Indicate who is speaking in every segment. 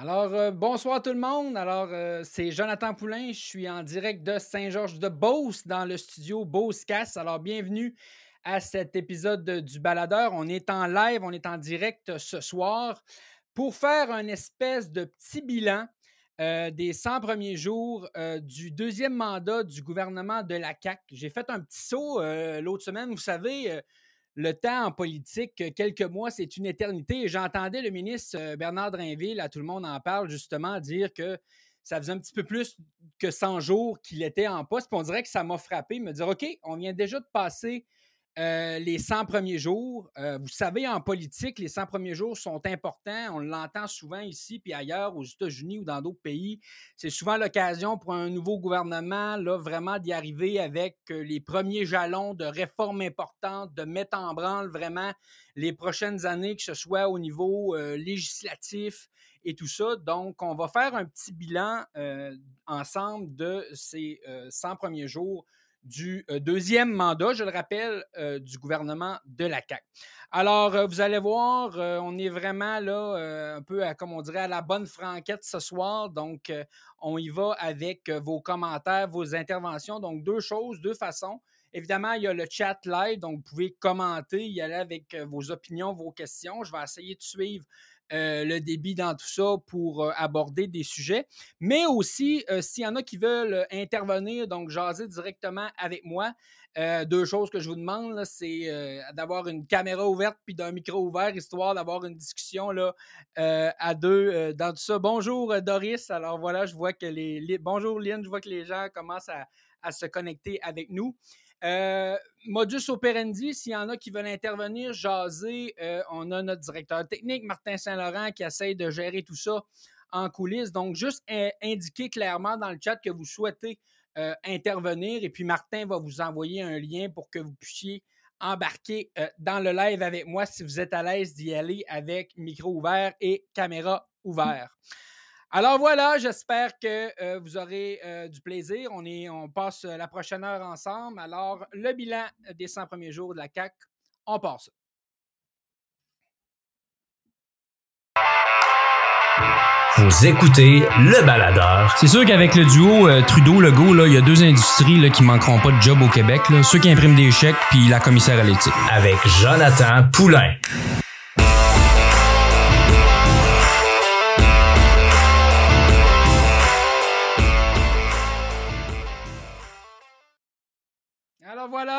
Speaker 1: Alors, euh, bonsoir tout le monde. Alors, euh, c'est Jonathan Poulain. Je suis en direct de Saint-Georges-de-Beauce dans le studio Beauce-Casse. Alors, bienvenue à cet épisode du Baladeur. On est en live, on est en direct ce soir pour faire un espèce de petit bilan euh, des 100 premiers jours du deuxième mandat du gouvernement de la CAQ. J'ai fait un petit saut l'autre semaine. Vous savez, le temps en politique, quelques mois, c'est une éternité. Et j'entendais le ministre euh, Bernard Drinville, à tout le monde en parle, justement, dire que ça faisait un petit peu plus que 100 jours qu'il était en poste. On dirait que ça m'a frappé, me dire OK, on vient déjà de passer euh, les 100 premiers jours. Euh, vous savez, en politique, les 100 premiers jours sont importants. On l'entend souvent ici puis ailleurs, aux États-Unis ou dans d'autres pays. C'est souvent l'occasion pour un nouveau gouvernement, là, vraiment d'y arriver avec euh, les premiers jalons de réformes importantes, de mettre en branle vraiment les prochaines années, que ce soit au niveau législatif et tout ça. Donc, on va faire un petit bilan ensemble de ces 100 premiers jours du euh, deuxième mandat, je le rappelle, euh, du gouvernement de la CAQ. Alors, euh, vous allez voir, on est vraiment là, un peu, à, comme on dirait, à la bonne franquette ce soir. Donc, on y va avec vos commentaires, vos interventions. Donc, deux choses, deux façons. Évidemment, il y a le chat live, donc vous pouvez commenter, y aller avec vos opinions, vos questions. Je vais essayer de suivre euh, le débit dans tout ça pour euh, aborder des sujets. Mais aussi, euh, s'il y en a qui veulent intervenir, donc jaser directement avec moi, deux choses que je vous demande, c'est d'avoir une caméra ouverte puis d'un micro ouvert, histoire d'avoir une discussion là, à deux dans tout ça. Bonjour Doris. Alors voilà, je vois que les, Bonjour Lynn, je vois que les gens commencent à, à se connecter avec nous. Euh, modus operandi, s'il y en a qui veulent intervenir, jaser, euh, on a notre directeur technique, Martin Saint-Laurent, qui essaye de gérer tout ça en coulisses. Donc, juste indiquer clairement dans le chat que vous souhaitez euh, intervenir et puis Martin va vous envoyer un lien pour que vous puissiez embarquer dans le live avec moi si vous êtes à l'aise d'y aller avec micro ouvert et caméra ouverte. Alors voilà, j'espère que euh, vous aurez euh, du plaisir. On, est, on passe la prochaine heure ensemble. Alors, le bilan des 100 premiers jours de la CAC, on passe.
Speaker 2: Vous écoutez le baladeur.
Speaker 3: C'est sûr qu'avec le duo euh, Trudeau-Legault, il y a deux industries là, qui manqueront pas de job au Québec. ceux qui impriment des chèques puis la commissaire à l'éthique.
Speaker 2: Avec Jonathan Poulain.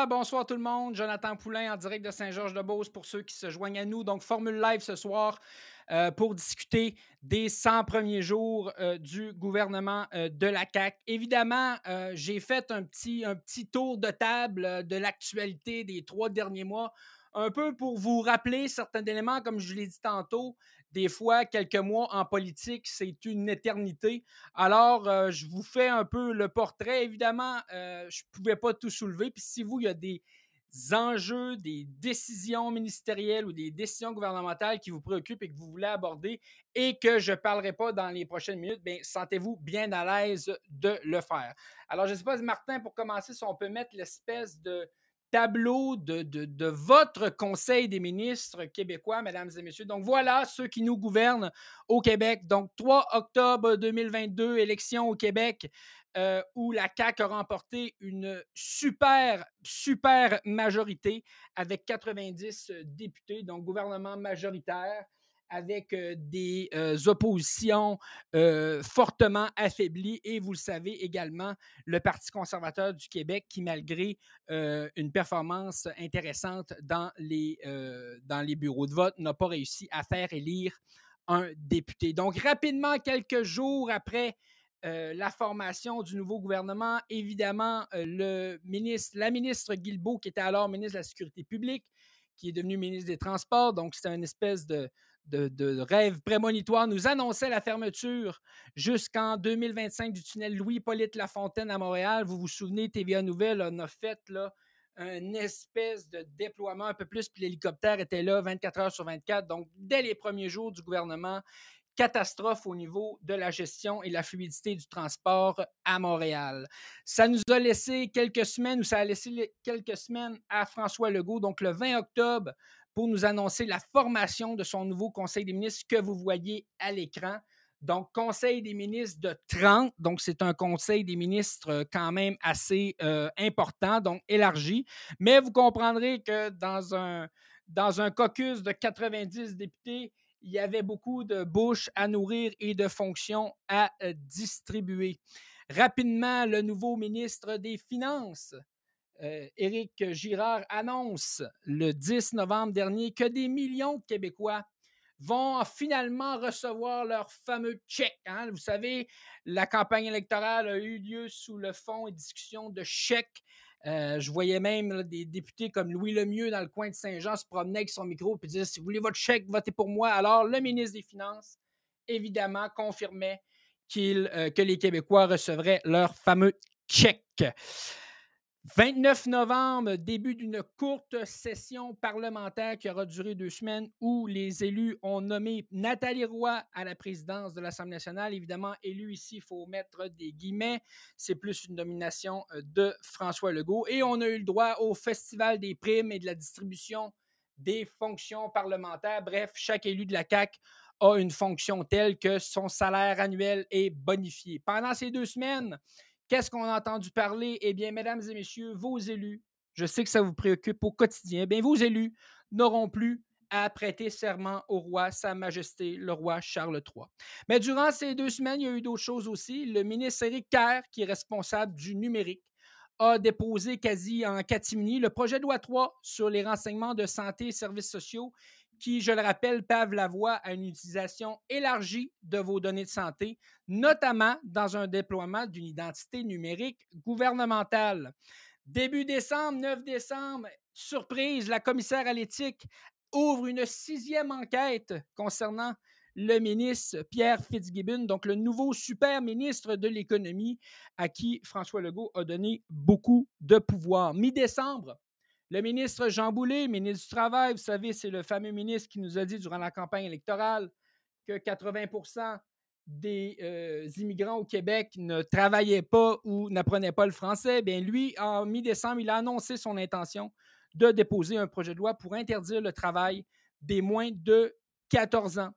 Speaker 1: Bonsoir tout le monde. Jonathan Poulain en direct de Saint-Georges-de-Beauce pour ceux qui se joignent à nous. Donc, formule live ce soir euh, pour discuter des 100 premiers jours euh, du gouvernement euh, de la CAQ. Évidemment, j'ai fait un petit, un petit tour de table de l'actualité des trois derniers mois un peu pour vous rappeler certains éléments, comme je l'ai dit tantôt, des fois, quelques mois en politique, c'est une éternité. Alors, euh, je vous fais un peu le portrait. Évidemment, euh, je ne pouvais pas tout soulever. Puis si vous, il y a des enjeux, des décisions ministérielles ou des décisions gouvernementales qui vous préoccupent et que vous voulez aborder et que je ne parlerai pas dans les prochaines minutes, bien, sentez-vous bien à l'aise de le faire. Alors, je ne sais pas, Martin, pour commencer, si on peut mettre l'espèce de tableau de, votre Conseil des ministres québécois, mesdames et messieurs. Donc voilà ceux qui nous gouvernent au Québec. Donc 3 octobre 2022, élection au Québec. Euh, où la CAQ a remporté une super, super majorité avec 90 députés, donc gouvernement majoritaire avec des oppositions fortement affaiblies et vous le savez également, le Parti conservateur du Québec qui, malgré une performance intéressante dans les, dans les bureaux de vote, n'a pas réussi à faire élire un député. Donc, rapidement, quelques jours après la formation du nouveau gouvernement, évidemment, le ministre, la ministre Guilbeault, qui était alors ministre de la Sécurité publique, qui est devenu ministre des Transports, donc c'était une espèce de, de, rêve prémonitoire nous annonçait la fermeture jusqu'en 2025 du tunnel Louis-Polyte Lafontaine à Montréal. Vous vous souvenez, TVA Nouvelle en a fait là, un espèce de déploiement un peu plus, puis l'hélicoptère était là 24 heures sur 24. Donc, dès les premiers jours du gouvernement, catastrophe au niveau de la gestion et la fluidité du transport à Montréal. Ça nous a laissé quelques semaines, ou ça a laissé quelques semaines à François Legault. Donc, le 20 octobre, pour nous annoncer la formation de son nouveau Conseil des ministres que vous voyez à l'écran. Donc, Conseil des ministres de 30. Donc, c'est un Conseil des ministres quand même assez important, donc élargi. Mais vous comprendrez que dans un, dans un caucus de 90 députés, il y avait beaucoup de bouches à nourrir et de fonctions à distribuer. Rapidement, le nouveau ministre des Finances, Éric Girard, annonce le 10 novembre dernier que des millions de Québécois vont finalement recevoir leur fameux chèque. Hein. Vous savez, la campagne électorale a eu lieu sous le fond et discussion de chèques. Euh, je voyais même des députés comme Louis Lemieux dans le coin de Saint-Jean se promener avec son micro et dire Si vous voulez votre chèque, votez pour moi. Alors, le ministre des Finances, évidemment, confirmait qu'il, euh, que les Québécois recevraient leur fameux chèque. 29 novembre, début d'une courte session parlementaire qui aura duré deux semaines où les élus ont nommé Nathalie Roy à la présidence de l'Assemblée nationale. Évidemment, élu ici, il faut mettre des guillemets. C'est plus une nomination euh, de François Legault. Et on a eu le droit au Festival des primes et de la distribution des fonctions parlementaires. Bref, chaque élu de la CAQ a une fonction telle que son salaire annuel est bonifié. Pendant ces deux semaines, Qu'est-ce qu'on a entendu parler? Eh bien, mesdames et messieurs, vos élus, je sais que ça vous préoccupe au quotidien, bien, vos élus n'auront plus à prêter serment au roi, Sa Majesté, le roi Charles III. Mais durant ces deux semaines, il y a eu d'autres choses aussi. Le ministre Éric Kerr, qui est responsable du numérique, a déposé quasi en catimini le projet de loi 3 sur les renseignements de santé et services sociaux qui, je le rappelle, pavent la voie à une utilisation élargie de vos données de santé, notamment dans un déploiement d'une identité numérique gouvernementale. Début décembre, 9 décembre, surprise, la commissaire à l'éthique ouvre une sixième enquête concernant le ministre Pierre Fitzgibbon, donc le nouveau super ministre de l'économie à qui François Legault a donné beaucoup de pouvoir. Mi-décembre, le ministre Jean Boulet, ministre du Travail, vous savez, c'est le fameux ministre qui nous a dit durant la campagne électorale que 80% des euh, immigrants au Québec ne travaillaient pas ou n'apprenaient pas le français. Bien, lui, en mi-décembre, il a annoncé son intention de déposer un projet de loi pour interdire le travail des moins de 14 ans.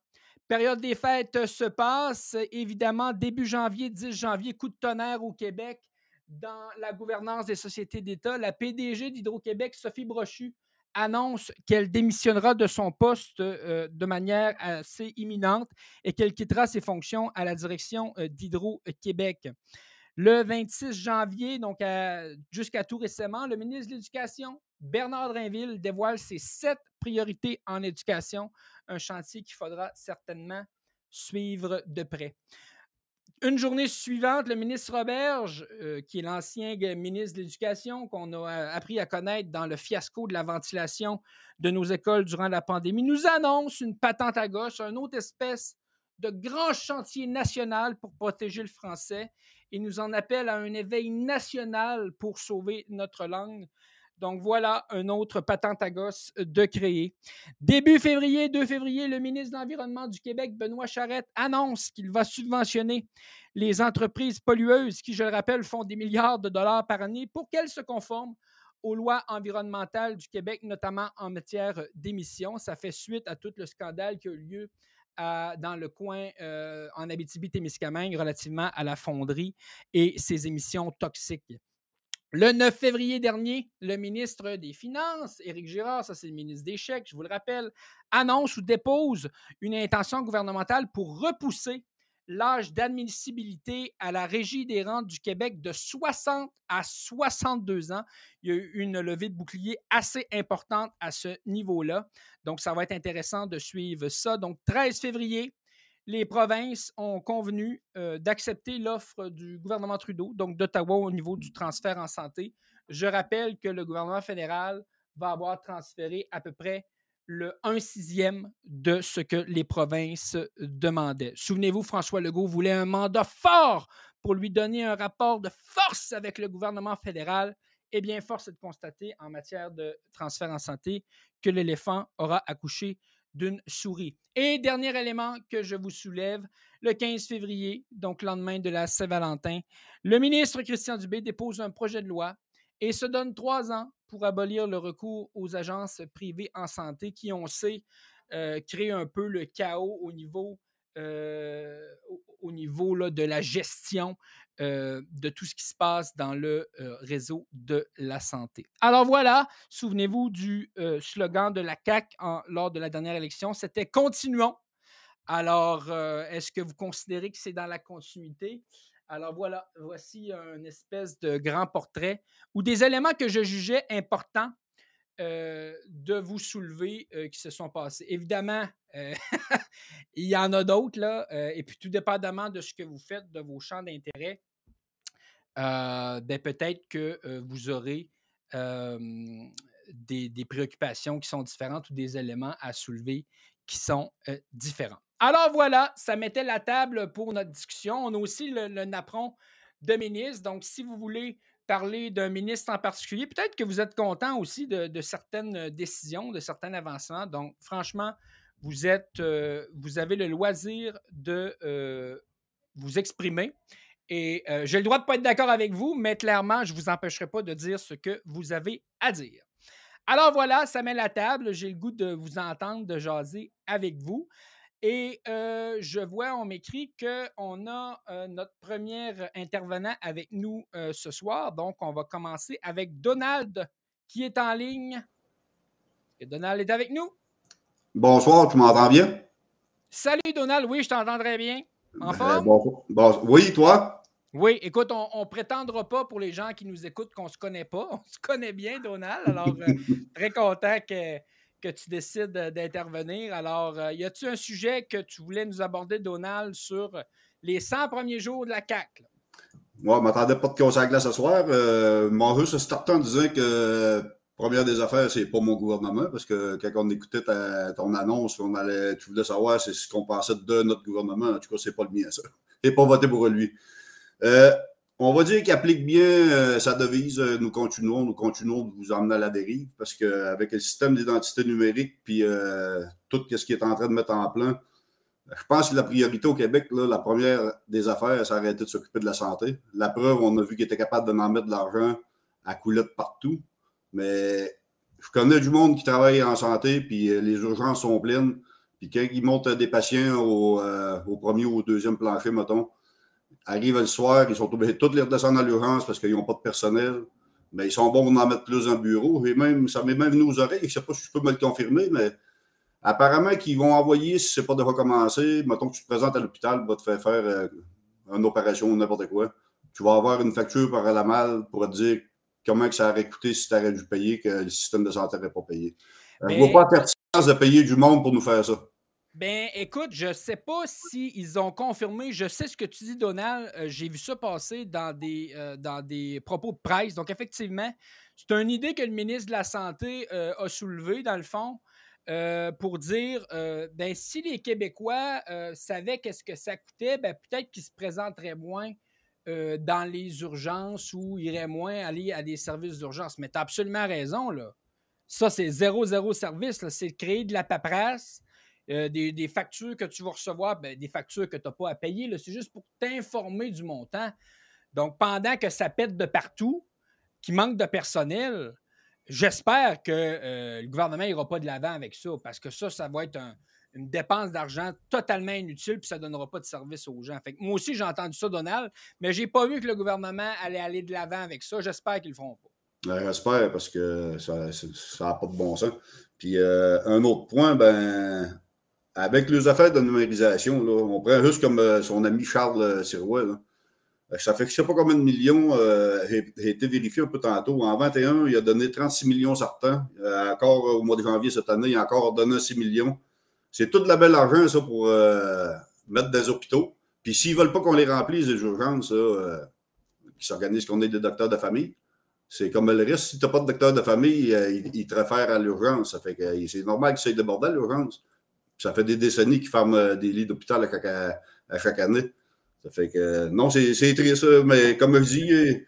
Speaker 1: Période des fêtes se passe, évidemment, début janvier, 10 janvier, coup de tonnerre au Québec dans la gouvernance des sociétés d'État, la PDG d'Hydro-Québec, Sophie Brochu, annonce qu'elle démissionnera de son poste euh, de manière assez imminente et qu'elle quittera ses fonctions à la direction euh, d'Hydro-Québec. Le 26 janvier, donc jusqu'à tout récemment, le ministre de l'Éducation, Bernard Drinville, dévoile ses sept priorités en éducation, un chantier qu'il faudra certainement suivre de près. Une journée suivante, le ministre Roberge, euh, qui est l'ancien ministre de l'Éducation, qu'on a euh, appris à connaître dans le fiasco de la ventilation de nos écoles durant la pandémie, nous annonce une patente à gauche, une autre espèce de grand chantier national pour protéger le français et nous en appelle à un éveil national pour sauver notre langue. Donc voilà un autre patente à gosse de créer. Début février, 2 février, le ministre de l'Environnement du Québec, Benoît Charette, annonce qu'il va subventionner les entreprises pollueuses qui, je le rappelle, font des milliards de dollars par année pour qu'elles se conforment aux lois environnementales du Québec, notamment en matière d'émissions. Ça fait suite à tout le scandale qui a eu lieu dans le coin euh, en Abitibi-Témiscamingue relativement à la fonderie et ses émissions toxiques. Le 9 février dernier, le ministre des Finances, Éric Girard, ça c'est le ministre des Chèques, je vous le rappelle, annonce ou dépose une intention gouvernementale pour repousser l'âge d'admissibilité à la Régie des rentes du Québec de 60 à 62 ans. Il y a eu une levée de bouclier assez importante à ce niveau-là. Donc, ça va être intéressant de suivre ça. Donc, 13 février, les provinces ont convenu euh, d'accepter l'offre du gouvernement Trudeau, donc d'Ottawa au niveau du transfert en santé. Je rappelle que le gouvernement fédéral va avoir transféré à peu près le 1 sixième de ce que les provinces demandaient. Souvenez-vous, François Legault voulait un mandat fort pour lui donner un rapport de force avec le gouvernement fédéral. Eh bien, force est de constater en matière de transfert en santé que l'éléphant aura accouché d'une souris. Et dernier élément que je vous soulève, le 15 février, donc lendemain de la Saint-Valentin, le ministre Christian Dubé dépose un projet de loi et se donne trois ans pour abolir le recours aux agences privées en santé qui, on sait, euh, un peu le chaos au niveau, euh, de la gestion de tout ce qui se passe dans le réseau de la santé. Alors voilà, souvenez-vous du slogan de la CAC lors de la dernière élection, c'était Continuons. Alors, est-ce que vous considérez que c'est dans la continuité? Alors voilà, voici un espèce de grand portrait ou des éléments que je jugeais importants de vous soulever qui se sont passés. Évidemment, il y en a d'autres, là, et puis tout dépendamment de ce que vous faites, de vos champs d'intérêt, ben, peut-être que vous aurez des, préoccupations qui sont différentes ou des éléments à soulever qui sont différents. Alors voilà, ça mettait la table pour notre discussion. On a aussi le, le napperon de ministre. Donc, si vous voulez parler d'un ministre en particulier. Peut-être que vous êtes content aussi de, certaines décisions, de certains avancements. Donc, franchement, vous, euh, avez le loisir de euh, vous exprimer. Et euh, j'ai le droit de ne pas être d'accord avec vous, mais clairement, je ne vous empêcherai pas de dire ce que vous avez à dire. Alors voilà, ça met la table. J'ai le goût de vous entendre, de jaser avec vous. Et je vois, on m'écrit qu'on a notre premier intervenant avec nous ce soir. Donc, on va commencer avec Donald qui est en ligne. Donald est avec nous?
Speaker 4: Bonsoir, tu m'entends bien?
Speaker 1: Salut Donald, oui, je t'entends très bien. En ben, forme?
Speaker 4: bon, oui, toi?
Speaker 1: Oui, écoute, on ne prétendra pas pour les gens qui nous écoutent qu'on ne se connaît pas. On se connaît bien, Donald. Alors, très content que que tu décides d'intervenir. Alors, euh, y a-t-il un sujet que tu voulais nous aborder, Donald, sur les 100 premiers jours de la CAC?
Speaker 4: Moi, je ne m'attendais pas de conseil là ce soir. Euh, mon jeu se en disant que première des affaires, c'est pas mon gouvernement, parce que quand on écoutait ton annonce, on allait, tu voulais savoir c'est ce qu'on pensait de notre gouvernement. En tout cas, c'est pas le mien, ça. Et pas voter pour lui. Euh, on va dire qu'il applique bien euh, sa devise. Euh, nous continuons, nous continuons de vous emmener à la dérive parce qu'avec le système d'identité numérique puis euh, tout ce qu'il est en train de mettre en plan, je pense que la priorité au Québec, la première des affaires, c'est arrêter de s'occuper de la santé. La preuve, on a vu qu'il était capable de mettre de l'argent à coulette partout. Mais je connais du monde qui travaille en santé, puis les urgences sont pleines. Puis quand ils montent des patients au premier ou au deuxième plancher, mettons, arrivent le soir, ils sont obligés de tous les redescendre à l'urgence parce qu'ils n'ont pas de personnel. Mais ils sont bons pour en mettre plus un bureau. Et même, ça m'est même venu aux oreilles. Je ne sais pas si je peux me le confirmer, mais apparemment qu'ils vont envoyer, si ce n'est pas de recommencer, mettons que tu te présentes à l'hôpital, va te faire faire euh, une opération ou n'importe quoi. Tu vas avoir une facture par la malle pour te dire comment que ça aurait coûté si tu aurais dû payer, que le système de santé n'aurait pas payé. Je ne vois pas pertinence de payer du monde pour nous faire ça.
Speaker 1: Ben, écoute, je sais pas s'ils ont confirmé. Je sais ce que tu dis, Donald. Euh, j'ai vu ça passer dans des, euh, dans des propos de presse. Donc, effectivement, c'est une idée que le ministre de la Santé euh, a soulevée, dans le fond, pour dire ben, si les Québécois savaient qu'est-ce que ça coûtait, ben, peut-être qu'ils se présenteraient moins dans les urgences ou iraient moins aller à des services d'urgence. Mais tu as absolument raison, là. Ça, c'est zéro, zéro service. C'est créer de la paperasse euh, des, factures que tu vas recevoir, ben, des factures que tu n'as pas à payer. C'est juste pour t'informer du montant. Donc, pendant que ça pète de partout, qu'il manque de personnel, j'espère que euh, le gouvernement n'ira pas de l'avant avec ça, parce que ça, ça va être une dépense d'argent totalement inutile, puis ça ne donnera pas de service aux gens. Fait moi aussi, j'ai entendu ça, Donald, mais je n'ai pas vu que le gouvernement allait aller de l'avant avec ça. J'espère qu'ils ne le feront pas.
Speaker 4: Ben, j'espère, parce que ça n'a pas de bon sens. Puis euh, un autre point, ben, avec les affaires de numérisation, on prend juste comme euh, son ami Charles euh, Sirois. Euh, ça fait que je ne sais pas combien de millions a été vérifié un peu tantôt. En 21, il a donné 36 millions sortants. encore au mois de janvier cette année, il a encore donné 6 millions. C'est tout de la belle argent, ça, pour mettre des hôpitaux. Puis s'ils ne veulent pas qu'on les remplisse, les urgences, qui s'organisent qu'on ait des docteurs de famille, c'est comme le reste. Si tu n'as pas de docteur de famille, ils, te réfèrent à l'urgence. Ça fait que c'est normal qu'ils soient débordés à l'urgence. Ça fait des décennies qu'ils ferment euh, des lits d'hôpital à, chaque année. Ça fait que non, c'est triste, mais comme je dis,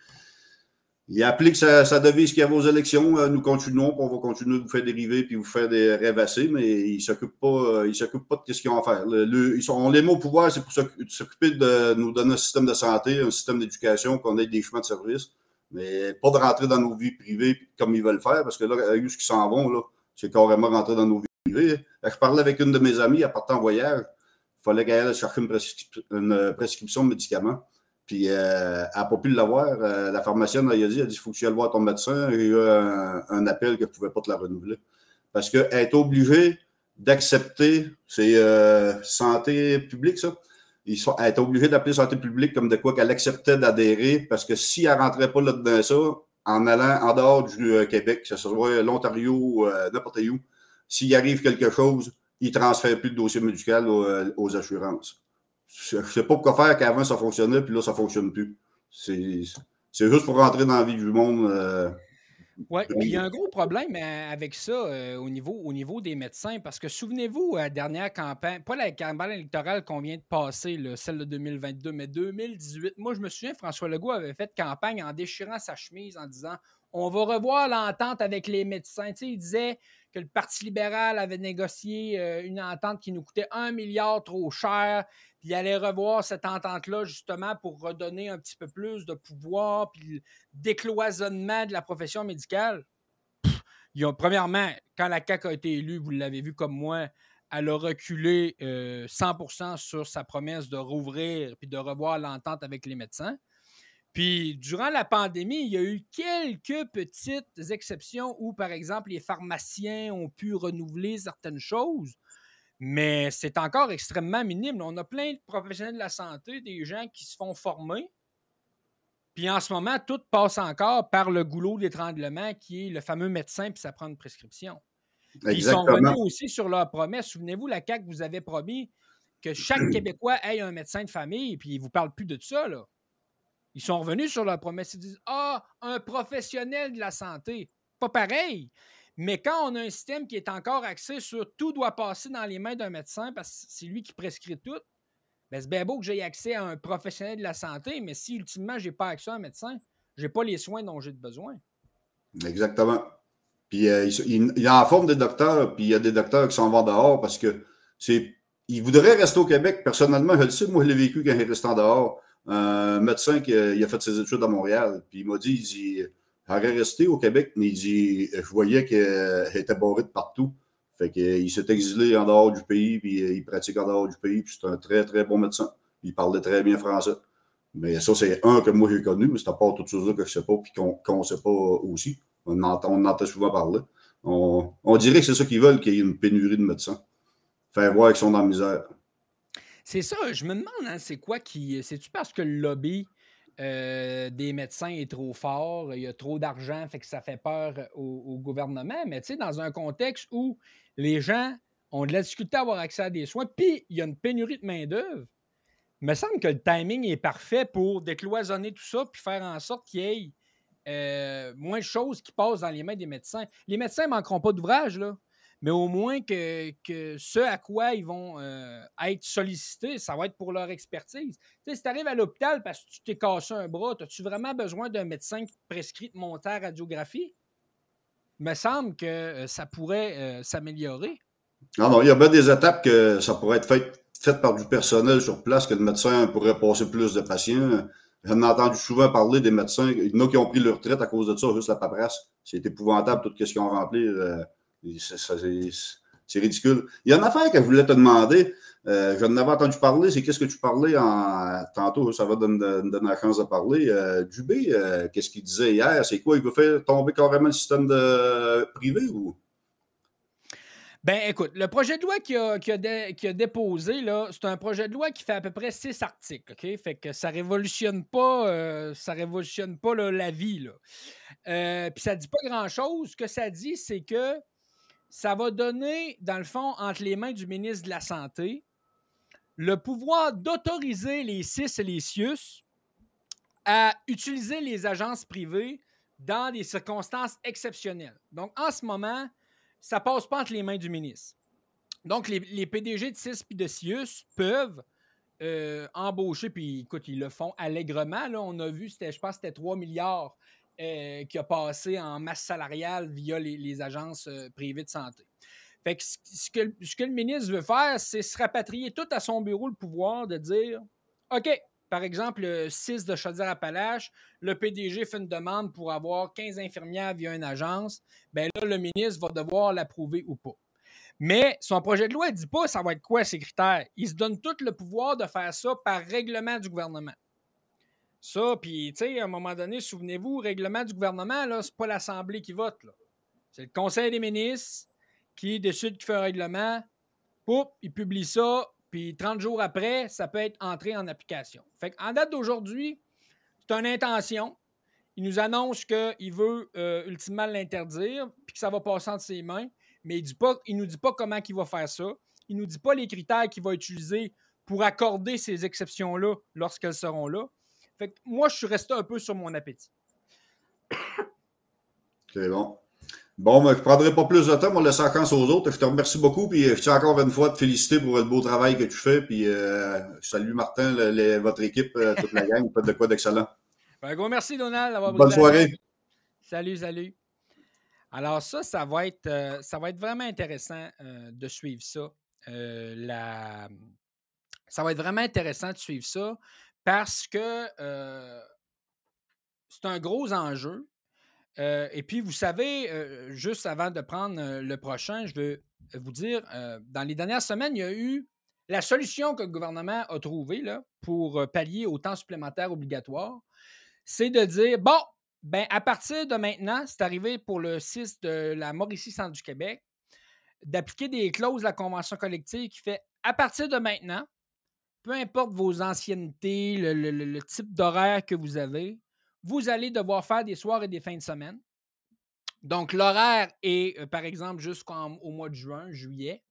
Speaker 4: il, applique sa, devise qu'il y a aux élections. Euh, nous continuons, on va continuer de vous faire dériver puis vous faire des rêvasser, mais ils ne s'occupent pas, euh, pas de ce qu'ils ont à faire. ils sont, les mots au pouvoir, c'est pour s'occuper de nous donner un système de santé, un système d'éducation, qu'on ait des chemins de service, mais pas de rentrer dans nos vies privées comme ils veulent faire, parce que là, avec ce qu'ils s'en vont, là, c'est carrément rentrer dans nos vies privées. Je parlais avec une de mes amies à partant en voyage. fallait qu'elle cherche une, une, prescription de médicaments. Puis elle n'a pas pu l'avoir. la pharmacienne elle a dit, elle dit, il faut que tu ailles voir ton médecin. Il y a eu un, appel que je ne pouvais pas te la renouveler. Parce qu'elle est obligée d'accepter, c'est santé publique, ça. Elle est obligée d'appeler santé publique comme de quoi qu'elle acceptait d'adhérer parce que si elle ne rentrait pas là-dedans ça, en allant en dehors du euh, Québec, que ce soit l'Ontario euh, n'importe où, s'il arrive quelque chose, ils ne transfèrent plus le dossier médical aux, euh, aux assurances. Je ne sais pas pourquoi faire qu'avant ça fonctionnait, puis là, ça ne fonctionne plus. C'est juste pour rentrer dans la vie du monde.
Speaker 1: Oui, puis il y a un gros problème avec ça au, niveau, au niveau des médecins, parce que souvenez-vous, la dernière campagne, pas la campagne électorale qu'on vient de passer, celle de 2022, mais 2018, moi je me souviens, François Legault avait fait campagne en déchirant sa chemise en disant on va revoir l'entente avec les médecins. Tu sais, il disait que le Parti libéral avait négocié une entente qui nous coûtait un milliard trop cher, il allait revoir cette entente-là justement pour redonner un petit peu plus de pouvoir, puis le décloisonnement de la profession médicale? premièrement, quand la CAQ a été élue, vous l'avez vu comme moi, elle a reculé 100% sur sa promesse de rouvrir puis de revoir l'entente avec les médecins. Puis, durant la pandémie, il y a eu quelques petites exceptions où, par exemple, les pharmaciens ont pu renouveler certaines choses, mais c'est encore extrêmement minime. On a plein de professionnels de la santé, des gens qui se font former. Puis en ce moment, tout passe encore par le goulot d'étranglement qui est le fameux médecin, puis ça prend une prescription. ils sont revenus aussi sur leur promesse. Souvenez-vous, la CAQ vous avait promis que chaque Québécois ait un médecin de famille, puis ils ne vous parlent plus de ça. Là. Ils sont revenus sur leur promesse. Ils disent Ah, un professionnel de la santé. Pas pareil. Mais quand on a un système qui est encore axé sur tout doit passer dans les mains d'un médecin parce que c'est lui qui prescrit tout, ben c'est bien beau que j'aie accès à un professionnel de la santé, mais si ultimement je n'ai pas accès à un médecin, je n'ai pas les soins dont j'ai besoin.
Speaker 4: Exactement. Puis euh, il, y a en forme des docteurs, puis il y a des docteurs qui s'en vont dehors parce que c'est. Ils voudraient rester au Québec. Personnellement, je le sais, moi, je l'ai vécu quand il est resté en dehors un médecin qui a, fait ses études à Montréal. Puis il m'a dit, il dit, aurait resté au Québec, mais il dit, je voyais qu'elle était barrée de partout. Fait qu'il s'est exilé en dehors du pays, puis il pratique en dehors du pays, puis c'est un très, très bon médecin. Il parlait très bien français. Mais ça, c'est un que moi j'ai connu, mais c'est pas toutes choses-là que je ne sais pas, puis qu'on ne sait pas aussi. On entend, on entend souvent parler. On, on dirait que c'est ça qu'ils veulent, qu'il y ait une pénurie de médecins. Faire voir qu'ils sont dans la misère.
Speaker 1: C'est ça, je me demande, hein, c'est quoi qui. C'est-tu parce que le lobby euh, des médecins est trop fort, il y a trop d'argent, fait que ça fait peur au, gouvernement, mais tu sais, dans un contexte où les gens ont de la difficulté à avoir accès à des soins, puis il y a une pénurie de main-d'œuvre, il me semble que le timing est parfait pour décloisonner tout ça, puis faire en sorte qu'il y ait euh, moins de choses qui passent dans les mains des médecins. Les médecins ne manqueront pas d'ouvrage, là mais au moins que, ce à quoi ils vont euh, être sollicités, ça va être pour leur expertise. Tu sais, si tu arrives à l'hôpital parce que tu t'es cassé un bras, as-tu vraiment besoin d'un médecin qui prescrit de monter à radiographie? Il me semble que euh, ça pourrait euh, s'améliorer.
Speaker 4: Non, non, il y a bien des étapes que ça pourrait être fait, fait par du personnel sur place, que le médecin pourrait passer plus de patients. J'en ai entendu souvent parler des médecins. Il y en a qui ont pris leur retraite à cause de ça, juste la paperasse. C'est épouvantable, toute ce qu'ils ont rempli. C'est ridicule. Il y a une affaire que je voulais te demander. Euh, je n'avais entendu parler. C'est qu'est-ce que tu parlais en, tantôt? Ça va donner, donner la chance de parler. Euh, Dubé, euh, qu'est-ce qu'il disait hier? C'est quoi? Il veut faire tomber carrément le système privé ou?
Speaker 1: Ben, écoute, le projet de loi qu'il a, déposé, c'est un projet de loi qui fait à peu près six articles, OK? Fait que ça révolutionne pas, ça révolutionne pas la vie. Puis ça dit pas grand-chose. Ce que ça dit, c'est que ça va donner, dans le fond, entre les mains du ministre de la Santé, le pouvoir d'autoriser les CIS et les CIUS à utiliser les agences privées dans des circonstances exceptionnelles. Donc, en ce moment, ça ne passe pas entre les mains du ministre. Donc, les, PDG de CIS et de CIUS peuvent euh, embaucher, puis écoute, ils le font allègrement. Là, on a vu, je pense que c'était 3 milliards euh, qui a passé en masse salariale via les, agences euh, privées de santé. Fait que ce, que le ministre veut faire, c'est se rapatrier tout à son bureau le pouvoir de dire OK, par exemple, le 6 de Chaudière-Appalaches, le PDG fait une demande pour avoir 15 infirmières via une agence. Bien là, le ministre va devoir l'approuver ou pas. Mais son projet de loi ne dit pas ça va être quoi ces critères. Il se donne tout le pouvoir de faire ça par règlement du gouvernement. Puis, tu sais, à un moment donné, souvenez-vous, règlement du gouvernement, là, c'est pas l'Assemblée qui vote. C'est le Conseil des ministres qui décide qu'il fait un règlement. Poup, il publie ça, puis 30 jours après, ça peut être entré en application. Fait en date d'aujourd'hui, c'est une intention. Il nous annonce qu'il veut euh, ultimement l'interdire, puis que ça va passer entre ses mains, mais il ne nous dit pas comment il va faire ça. Il ne nous dit pas les critères qu'il va utiliser pour accorder ces exceptions-là lorsqu'elles seront là. Fait que moi, je suis resté un peu sur mon appétit.
Speaker 4: C'est bon. Bon, ben, je ne prendrai pas plus de temps, on laisse la chance aux autres. Je te remercie beaucoup, puis je tiens encore une fois te féliciter pour le beau travail que tu fais, puis euh, salut Martin, votre équipe, euh, toute la gang, vous faites de quoi d'excellent.
Speaker 1: Un gros merci, Donald.
Speaker 4: Bonne soirée.
Speaker 1: Salut, salut. Alors, ça, ça va être, euh, ça va être vraiment intéressant euh, de suivre ça. Euh, la... Ça va être vraiment intéressant de suivre ça parce que c'est un gros enjeu. et puis, vous savez, juste avant de prendre le prochain, je veux vous dire, dans les dernières semaines, il y a eu la solution que le gouvernement a trouvée là, pour pallier au temps supplémentaire obligatoire c'est de dire bon, ben à partir de maintenant, c'est arrivé pour le 6 de la Mauricie Centre du Québec, d'appliquer des clauses de la convention collective qui fait à partir de maintenant, peu importe vos anciennetés, le, type d'horaire que vous avez, vous allez devoir faire des soirs et des fins de semaine. Donc, l'horaire est, euh, par exemple, jusqu'au mois de juin, juillet.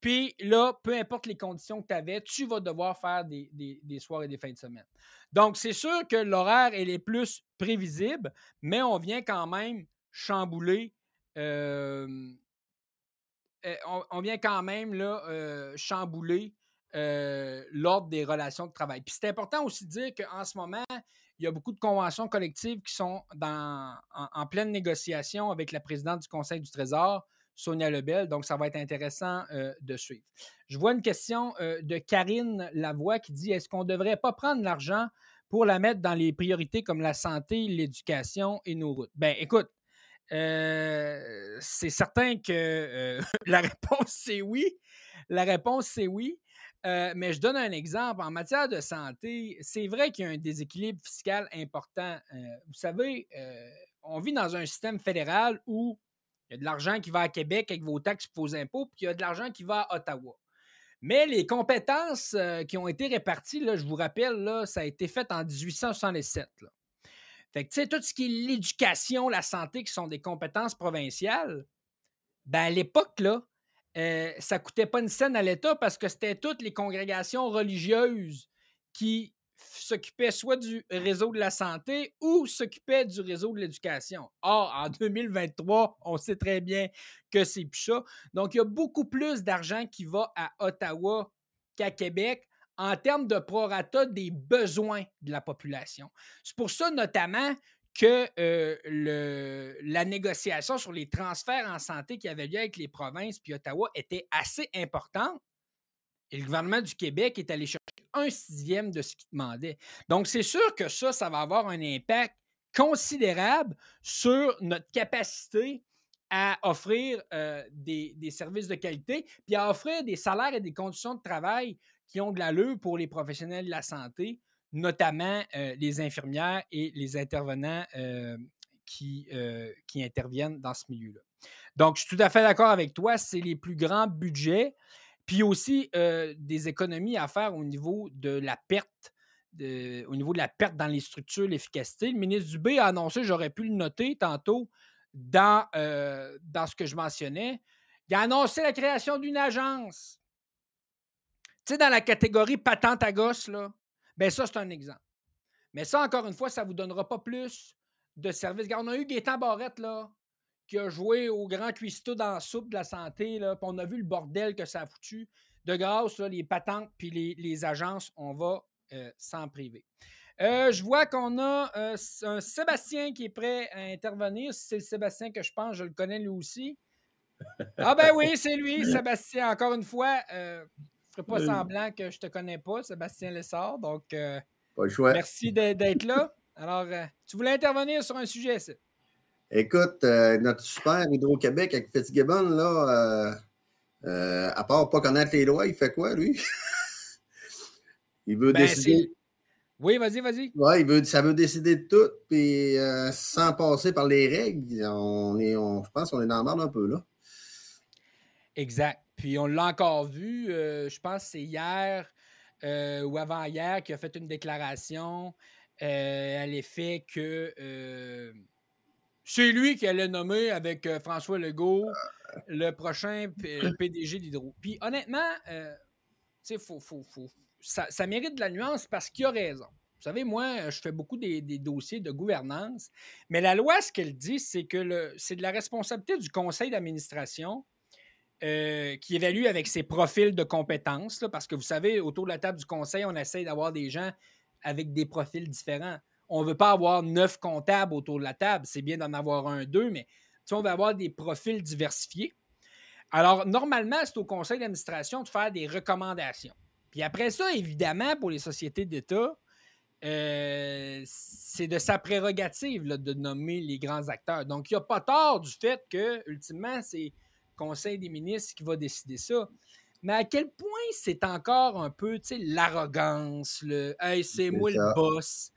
Speaker 1: Puis là, peu importe les conditions que tu avais, tu vas devoir faire des, soirs et des fins de semaine. Donc, c'est sûr que l'horaire, elle est plus prévisible, mais on vient quand même chambouler. Euh, on, vient quand même là, euh, chambouler euh, l'ordre des relations de travail. Puis c'est important aussi de dire qu'en ce moment, il y a beaucoup de conventions collectives qui sont en pleine négociation avec la présidente du Conseil du Trésor Sonia Lebel. Donc, ça va être intéressant euh, de suivre. Je vois une question euh, de Karine Lavoie qui dit Est-ce qu'on ne devrait pas prendre l'argent pour la mettre dans les priorités comme la santé, l'éducation et nos routes? Ben, écoute, c'est certain que la réponse, c'est oui. La réponse, c'est oui. Mais je donne un exemple. En matière de santé, c'est vrai qu'il y a un déséquilibre fiscal important. vous savez, on vit dans un système fédéral où il y a de l'argent qui va à Québec avec vos taxes et vos impôts, puis il y a de l'argent qui va à Ottawa. Mais les compétences euh, qui ont été réparties, là, je vous rappelle, là, ça a été fait en 1867. Fait que, tu sais, tout ce qui est l'éducation, la santé, qui sont des compétences provinciales, ben, à l'époque, là, euh, ça coûtait pas une scène à l'État parce que c'était toutes les congrégations religieuses qui s'occupait soit du réseau de la santé ou s'occupait du réseau de l'éducation. Or, en 2023, on sait très bien que c'est plus ça. Donc, il y a beaucoup plus d'argent qui va à Ottawa qu'à Québec en termes de prorata des besoins de la population. C'est pour ça, notamment, que euh, la négociation sur les transferts en santé qui avait lieu avec les provinces puis Ottawa était assez importante et le gouvernement du Québec est allé chercher un sixième de ce qu'il demandait. Donc, c'est sûr que ça, ça va avoir un impact considérable sur notre capacité à offrir euh, des, services de qualité, puis à offrir des salaires et des conditions de travail qui ont de l'allure pour les professionnels de la santé, notamment euh, les infirmières et les intervenants euh, qui, qui interviennent dans ce milieu-là. Donc, je suis tout à fait d'accord avec toi, c'est les plus grands budgets. Puis aussi des économies à faire au niveau de la perte, au niveau de la perte dans les structures, l'efficacité. Le ministre Dubé a annoncé, j'aurais pu le noter tantôt dans, dans ce que je mentionnais, il a annoncé la création d'une agence. Tu sais, dans la catégorie patente à gosse, là, bien ça, c'est un exemple. Mais ça, encore une fois, ça ne vous donnera pas plus de services. On a eu Gaétan Barrette, là, qui a joué au grand cuistot dans la soupe de la santé, là, on a vu le bordel que ça a foutu. De grâce, les patentes puis les, agences, on va euh, s'en priver. Euh, je vois qu'on a euh, un Sébastien qui est prêt à intervenir. c'est le Sébastien que je pense, je le connais lui aussi. Ah ben oui, c'est lui, Sébastien. Encore une fois, ferai pas semblant que je ne te connais pas, Sébastien Lessard. Donc, merci d'être là. Alors, tu voulais intervenir sur un sujet,
Speaker 5: Écoute, euh, notre super Hydro-Québec avec Fitzgibbon, là, euh, Euh, à part pas connaître les lois, il fait quoi, lui? il veut
Speaker 1: Ben,
Speaker 5: décider.
Speaker 1: Oui, vas-y, vas-y.
Speaker 5: Veut, ça veut décider de tout, puis euh, sans passer par les règles. On est, on, je pense qu'on est dans la merde un peu, là.
Speaker 1: Exact. Puis on l'a encore vu, euh, je pense que c'est hier euh, ou avant-hier qu'il a fait une déclaration euh, à l'effet que c'est lui qui allait nommer avec François Legault le prochain PDG d'Hydro. Puis honnêtement, faut, faut- faut- ça, ça mérite de la nuance parce qu'il a raison. Vous savez, moi, je fais beaucoup des, dossiers de gouvernance, mais la loi, ce qu'elle dit, c'est que c'est de la responsabilité du conseil d'administration euh, qui évalue avec ses profils de compétences, parce que vous savez, autour de la table du conseil, on essaie d'avoir des gens avec des profils différents. On ne veut pas avoir neuf comptables autour de la table. C'est bien d'en avoir un, deux, mais on veut avoir des profils diversifiés. Alors, normalement, c'est au conseil d'administration de faire des recommandations. Puis après ça, évidemment, pour les sociétés d'État, euh, c'est de sa prérogative de nommer les grands acteurs. Donc, il n'y a pas tort du fait que, ultimement, c'est Conseil des ministres qui va décider ça. Mais à quel point c'est encore un peu, l'arrogance, le « Hey, c'est moi le boss,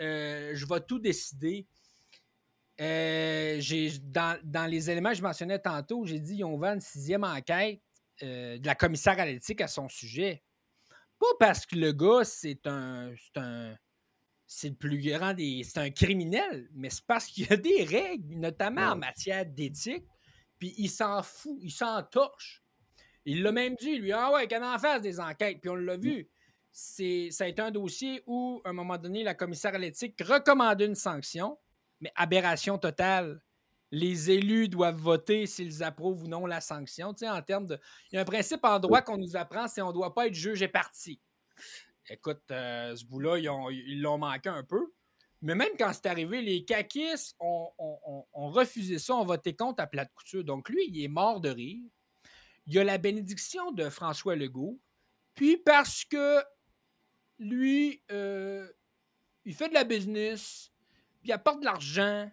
Speaker 1: euh, je vais tout décider ». Euh, dans, dans les éléments que je mentionnais tantôt, j'ai dit ils ont ouvert une sixième enquête euh, de la commissaire à l'éthique à son sujet. Pas parce que le gars, c'est un. C'est un. C'est le plus grand des. C'est un criminel, mais c'est parce qu'il y a des règles, notamment en matière d'éthique, puis il s'en fout, il s'en torche. Il l'a même dit, lui, ah ouais, qu'on en fasse des enquêtes, puis on l'a vu. C'est, ça a été un dossier où, à un moment donné, la commissaire à l'éthique recommandait une sanction, mais aberration totale. Les élus doivent voter s'ils approuvent ou non la sanction. Tu sais, en termes de. Il y a un principe en droit qu'on nous apprend, c'est qu'on ne doit pas être juge et parti. Écoute, euh, ce bout-là, ils l'ont manqué un peu. Mais même quand c'est arrivé, les caquistes ont, refusé ça, ont voté contre à plate couture. Donc lui, il est mort de rire. Il y a la bénédiction de François Legault. Puis parce que lui, euh, il fait de la business, puis il apporte de l'argent,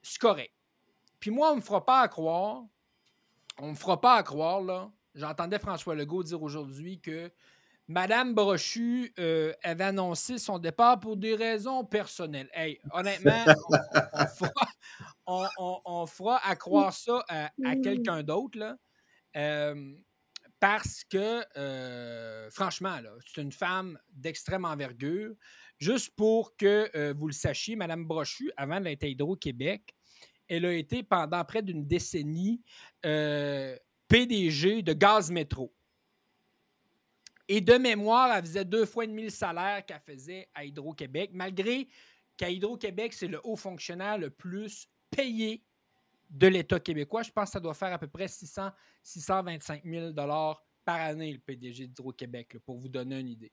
Speaker 1: c'est correct. Puis moi, on me fera pas à croire, on me fera pas à croire, là. J'entendais François Legault dire aujourd'hui que Madame Brochu euh, avait annoncé son départ pour des raisons personnelles. Hey, honnêtement, on, on fera, on- fera ça à, à quelqu'un d'autre. Euh, parce que, euh, franchement, c'est une femme d'extrême envergure. Juste pour que vous le sachiez, Madame Brochu, avant d'être Hydro-Québec, elle a été pendant près d'une décennie PDG de Gaz Métro. Et de mémoire, elle faisait deux fois et demi le salaire qu'elle faisait à Hydro-Québec, malgré qu'à Hydro-Québec, c'est le haut fonctionnaire le plus payé de l'État québécois. Je pense que ça doit faire à peu près 600, 625 000 par année, le PDG d'Hydro-Québec, pour vous donner une idée.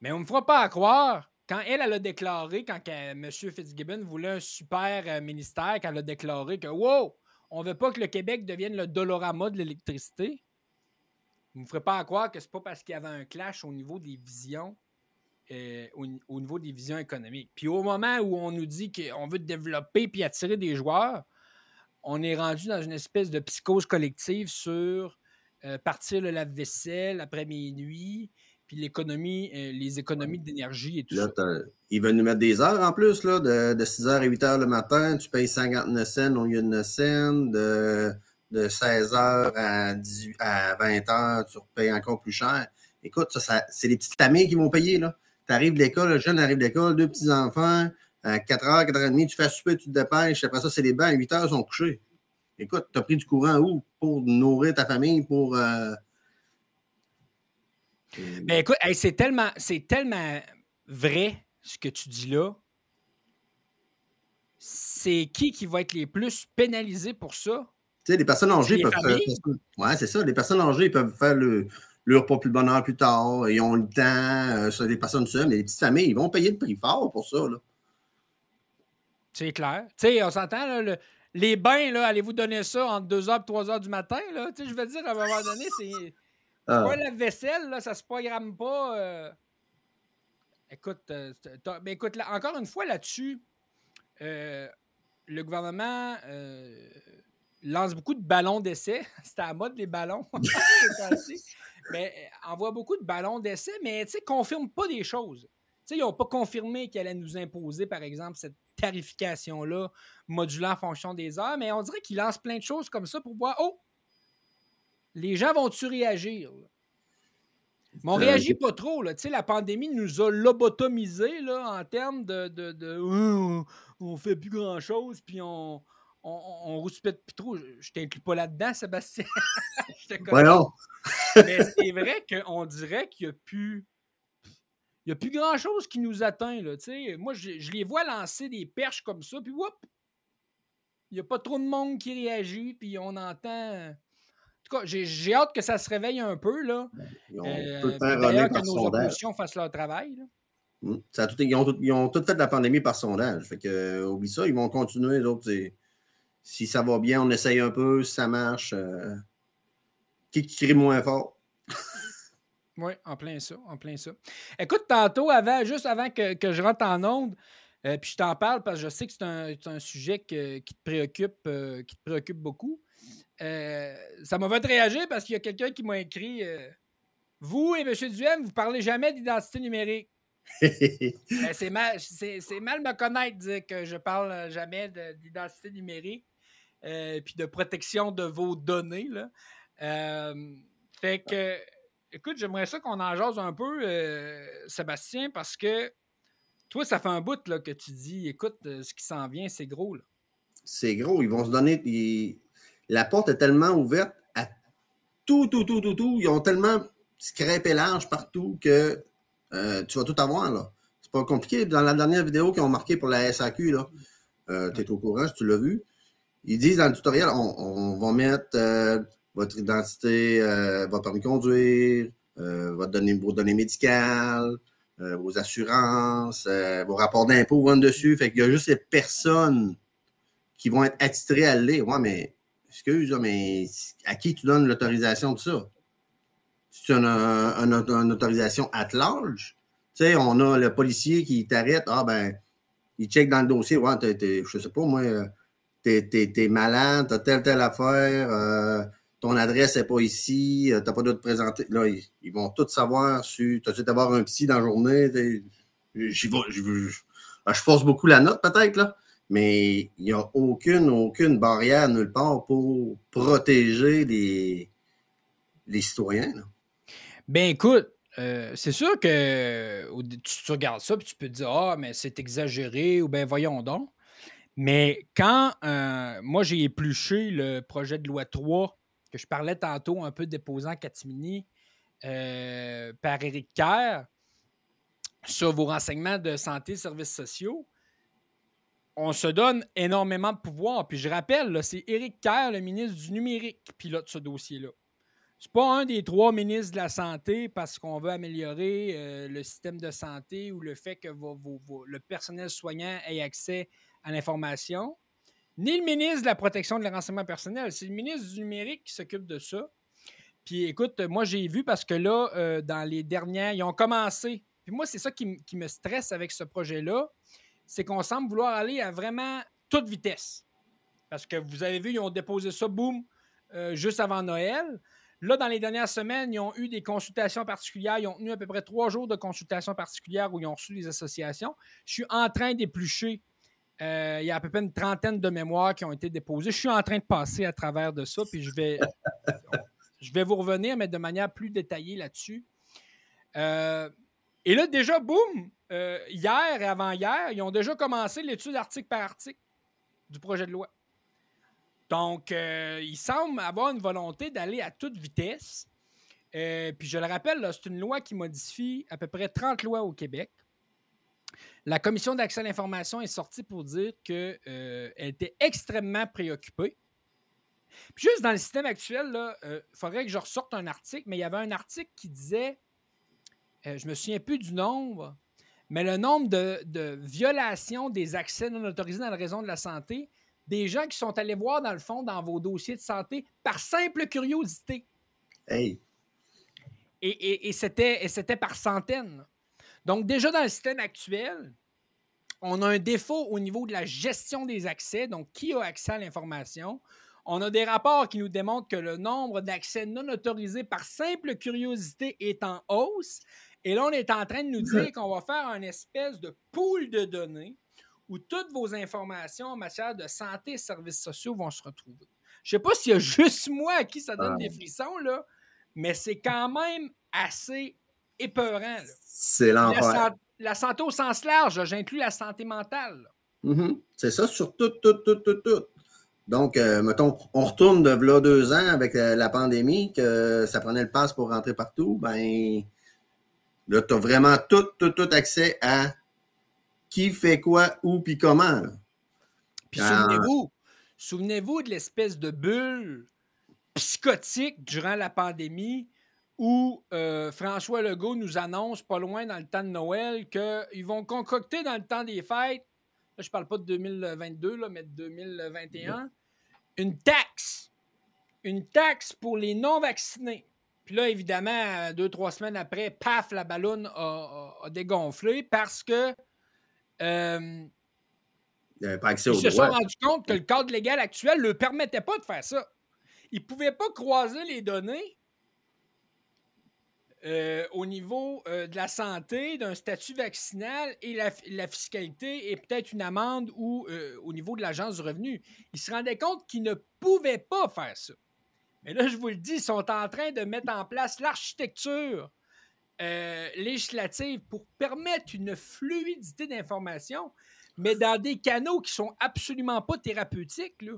Speaker 1: Mais on ne me fera pas à croire, quand elle, elle a déclaré, quand que M. Fitzgibbon voulait un super euh, ministère, qu'elle a déclaré que, wow, on ne veut pas que le Québec devienne le Dolorama de l'électricité. Vous ne me ferez pas à croire que c'est pas parce qu'il y avait un clash au niveau des visions, euh, au, ni- au niveau des visions économiques. Puis au moment où on nous dit qu'on veut développer puis attirer des joueurs, on est rendu dans une espèce de psychose collective sur euh, partir le lave-vaisselle après minuit, puis l'économie, euh, les économies d'énergie et tout
Speaker 5: Là,
Speaker 1: ça.
Speaker 5: ils veulent nous mettre des heures en plus, là, de, de 6h à 8h le matin. Tu payes 59 cents au lieu de 9 cents. De, de 16h à, 18 à 20h, tu repayes encore plus cher. Écoute, ça, c'est les petites familles qui vont payer. Tu arrives de l'école, le jeune arrive de l'école, deux petits-enfants, à 4h, 4h30, tu fais souper, tu te dépêches. Après ça, c'est les bains, à 8h, ils sont couchés. Écoute, tu as pris du courant où? Pour nourrir ta famille, pour. euh,
Speaker 1: Ben écoute, hey, c'est tellement, tellement vrai ce que tu dis là. C'est qui qui va être les plus pénalisés pour ça?
Speaker 5: Tu sais, les personnes âgées
Speaker 1: les
Speaker 5: peuvent faire. Ouais, c'est ça. Les personnes âgées peuvent faire le, le repas plus bonheur plus tard. Ils ont le temps. Euh, ça, les personnes seules, mais les petites familles, ils vont payer le prix fort pour ça. Là.
Speaker 1: C'est clair. Tu sais, on s'entend, là, le- les bains, là, allez-vous donner ça entre 2h et 3h du matin? Là? Tu sais, je veux dire, à un moment donné, c'est.
Speaker 5: Ah,
Speaker 1: Pas la vaisselle, là, ça se programme pas. euh. Écoute, euh, ben, écoute là, encore une fois là-dessus, euh, le gouvernement, lance beaucoup de ballons d'essai. C'était à la mode, les ballons. mais envoie beaucoup de ballons d'essai, mais tu sais, confirme pas des choses. Ils n'ont pas confirmé qu'elle allait nous imposer, par exemple, cette tarification-là modulant en fonction des heures, mais on dirait qu'ils lancent plein de choses comme ça pour voir, oh, les gens vont-tu réagir? Mais on ne réagit pas trop. Là. La pandémie nous a lobotomisés là, en termes de. de, de on fait plus grand-chose, puis on, on, on rouspète plus trop. Je t'inclus pas là-dedans, Sébastien.
Speaker 5: Voyons.
Speaker 1: Mais c'est vrai qu'on dirait qu'il n'y a plus. Il n'y a plus grand-chose qui nous atteint. Là, Moi, je, je, les vois lancer des perches comme ça, puis whoop! Il n'y a pas trop de monde qui réagit, puis on entend tout cas, j'ai hâte que ça se réveille un peu. Là.
Speaker 5: Euh, D'ailleurs,
Speaker 1: que nos oppositions fassent leur travail.
Speaker 5: Mmh. Ça tout, ils, ont tout, ils, ont tout, fait de la pandémie par sondage. Fait que, euh, oublie ça, ils vont continuer. D'autres, si ça va bien, on essaye un peu. Si ça marche, euh, qui crie moins fort?
Speaker 1: oui, en plein ça, en plein ça. Écoute, tantôt, avant, juste avant que, que je rentre en onde, euh, puis je t'en parle parce que je sais que c'est un, un, sujet que, qui, te préoccupe, qui te préoccupe beaucoup. Euh, ça m'a fait réagir parce qu'il y a quelqu'un qui m'a écrit euh, Vous et M. Duhem, vous parlez jamais d'identité numérique. Ben, c'est mal, mal me connaître dire que je parle jamais d'identité numérique euh, puis de protection de vos données. Là. fait que, écoute, j'aimerais ça qu'on en jase un peu, Sébastien, parce que toi, ça fait un bout là, que tu dis écoute, ce qui s'en vient, c'est gros.
Speaker 5: C'est gros. Ils vont se donner la porte est tellement ouverte à tout, tout, tout, tout, tout. Ils ont tellement scrapé large partout que euh, tu vas tout avoir, là. C'est pas compliqué. Dans la dernière vidéo qu'ils ont marqué pour la SAQ, là, euh, tu es au courant, tu l'as vu. Ils disent dans le tutoriel, on, va mettre euh, votre identité, votre permis de conduire, votre données, vos données médicales, vos assurances, vos rapports d'impôts vont dessus. Fait qu'il y a juste ces personnes qui vont être attitrées à le Ouais, mais excuse, mais à qui tu donnes l'autorisation de ça? C'est une, une, autorisation at large? Tu sais, on a le policier qui t'arrête, ah ben, il check dans le dossier, ouais, t'es, je sais pas, moi, t'es, es, malade, t'as telle, telle affaire, euh, ton adresse n'est pas ici, euh, t'as pas d'autre présenter. Là, ils, vont tout savoir si tu as d'avoir un psy dans la journée. Vais, je, force beaucoup la note, peut-être, là mais il n'y a aucune, aucune barrière nulle part pour protéger les, citoyens.
Speaker 1: Ben écoute, euh, c'est sûr que tu, regardes ça et tu peux te dire Ah, mais c'est exagéré ou ben voyons donc. Mais quand euh, moi j'ai épluché le projet de loi 3 que je parlais tantôt un peu déposant Catimini euh, par Éric Kerr sur vos renseignements de santé et services sociaux, on se donne énormément de pouvoir. Puis je rappelle, c'est Éric Kerr, le ministre du numérique, qui pilote ce dossier-là. C'est pas un des trois ministres de la Santé parce qu'on veut améliorer euh, le système de santé ou le fait que le personnel soignant ait accès à l'information. Ni le ministre de la protection de renseignement personnel. C'est le ministre du numérique qui s'occupe de ça. Puis écoute, moi j'ai vu parce que là, euh, dans les dernières, ils ont commencé. Puis moi, c'est ça qui, qui me stresse avec ce projet-là c'est qu'on semble vouloir aller à vraiment toute vitesse. Parce que vous avez vu, ils ont déposé ça, boum, euh, juste avant Noël. Là, dans les dernières semaines, ils ont eu des consultations particulières. Ils ont tenu à peu près trois jours de consultations particulières où ils ont reçu les associations. Je suis en train d'éplucher. Euh, il y a à peu près une trentaine de mémoires qui ont été déposées. Je suis en train de passer à travers de ça, puis je vais, je vais vous revenir, mais de manière plus détaillée là-dessus. Euh, et là, déjà, boum, euh, hier et avant-hier, ils ont déjà commencé l'étude article par article du projet de loi. Donc, il semble avoir une volonté d'aller à toute vitesse. Puis je le rappelle, c'est une loi qui modifie à peu près 30 lois au Québec. La commission d'accès à l'information est sortie pour dire qu'elle était extrêmement préoccupée. Puis juste dans le système actuel, il faudrait que je ressorte un article, mais il y avait un article qui disait, je me souviens plus du nombre, mais le nombre de, violations des accès non autorisés dans la raison de la santé, des gens qui sont allés voir dans le fond dans vos dossiers de santé par simple curiosité.
Speaker 5: Hey.
Speaker 1: Et, et c'était par centaines. Donc, déjà dans le système actuel, on a un défaut au niveau de la gestion des accès. Donc, qui a accès à l'information? On a des rapports qui nous démontrent que le nombre d'accès non autorisés par simple curiosité est en hausse. Et là, on est en train de nous dire qu'on va faire une espèce de pool de données où toutes vos informations en matière de santé et services sociaux vont se retrouver. Je ne sais pas s'il y a juste moi à qui ça donne des frissons, là, mais c'est quand même assez épeurant.
Speaker 5: C'est l'enfer.
Speaker 1: La, santé au sens large, j'inclus la santé mentale.
Speaker 5: Mm-hmm. C'est ça sur tout, tout, tout, tout, tout. Donc, euh, mettons, on retourne de là deux ans avec euh, la pandémie, que ça prenait le pass pour rentrer partout, ben là, tu as vraiment tout, tout, tout accès à qui fait quoi, où, puis comment.
Speaker 1: Puis souvenez-vous, souvenez-vous de l'espèce de bulle psychotique durant la pandémie où euh, François Legault nous annonce, pas loin dans le temps de Noël, qu'ils vont concocter dans le temps des fêtes je ne parle pas de 2022, là, mais de 2021, une taxe. Une taxe pour les non-vaccinés. Puis là, évidemment, deux, trois semaines après, paf, la ballonne a, dégonflé parce que. Euh,
Speaker 5: pas ils
Speaker 1: se sont rendus compte que le cadre légal actuel ne leur permettait pas de faire ça. Ils ne pouvaient pas croiser les données euh, au niveau euh, de la santé, d'un statut vaccinal et la, fiscalité et peut-être une amende ou euh, au niveau de l'agence du revenu. Ils se rendaient compte qu'ils ne pouvaient pas faire ça. Mais là, je vous le dis, ils sont en train de mettre en place l'architecture législative pour permettre une fluidité d'information, mais dans des canaux qui sont absolument pas thérapeutiques. Là.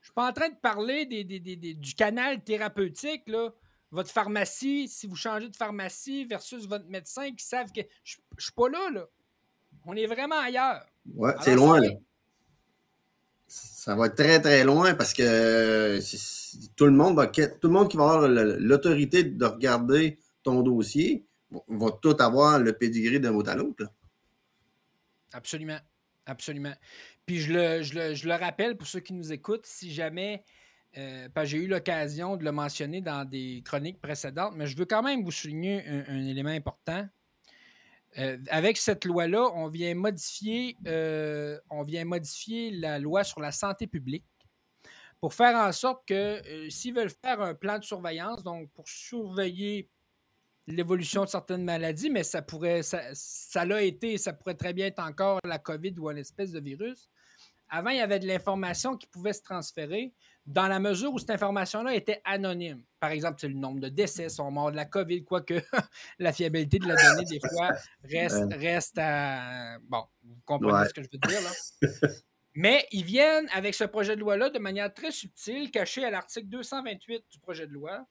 Speaker 1: Je suis pas en train de parler du canal thérapeutique. Là votre pharmacie, si vous changez de pharmacie versus votre médecin qui savent que je ne suis pas là, là. On est vraiment ailleurs.
Speaker 5: Ouais, c'est loin, là. Ça va être très, très loin parce que tout le monde va tout le monde qui va avoir l'autorité de regarder ton dossier va tout avoir le pedigree d'un mot à l'autre.
Speaker 1: Absolument. Absolument. Puis je le, je le, rappelle pour ceux qui nous écoutent, si jamais euh, j'ai eu l'occasion de le mentionner dans des chroniques précédentes, mais je veux quand même vous souligner un, élément important. Euh, avec cette loi-là, on vient modifier, euh, on vient modifier la loi sur la santé publique pour faire en sorte que s'ils veulent faire un plan de surveillance, donc pour surveiller l'évolution de certaines maladies, mais ça pourrait, l'a été, ça pourrait très bien être encore la COVID ou une espèce de virus. Avant, il y avait de l'information qui pouvait se transférer dans la mesure où cette information-là était anonyme. Par exemple, le nombre de décès sont morts de la COVID, quoique la fiabilité de la donnée, des fois, reste, reste à. Bon, vous comprenez ce que je veux dire, là. Mais ils viennent avec ce projet de loi-là de manière très subtile, caché à l'article 228 du projet de loi,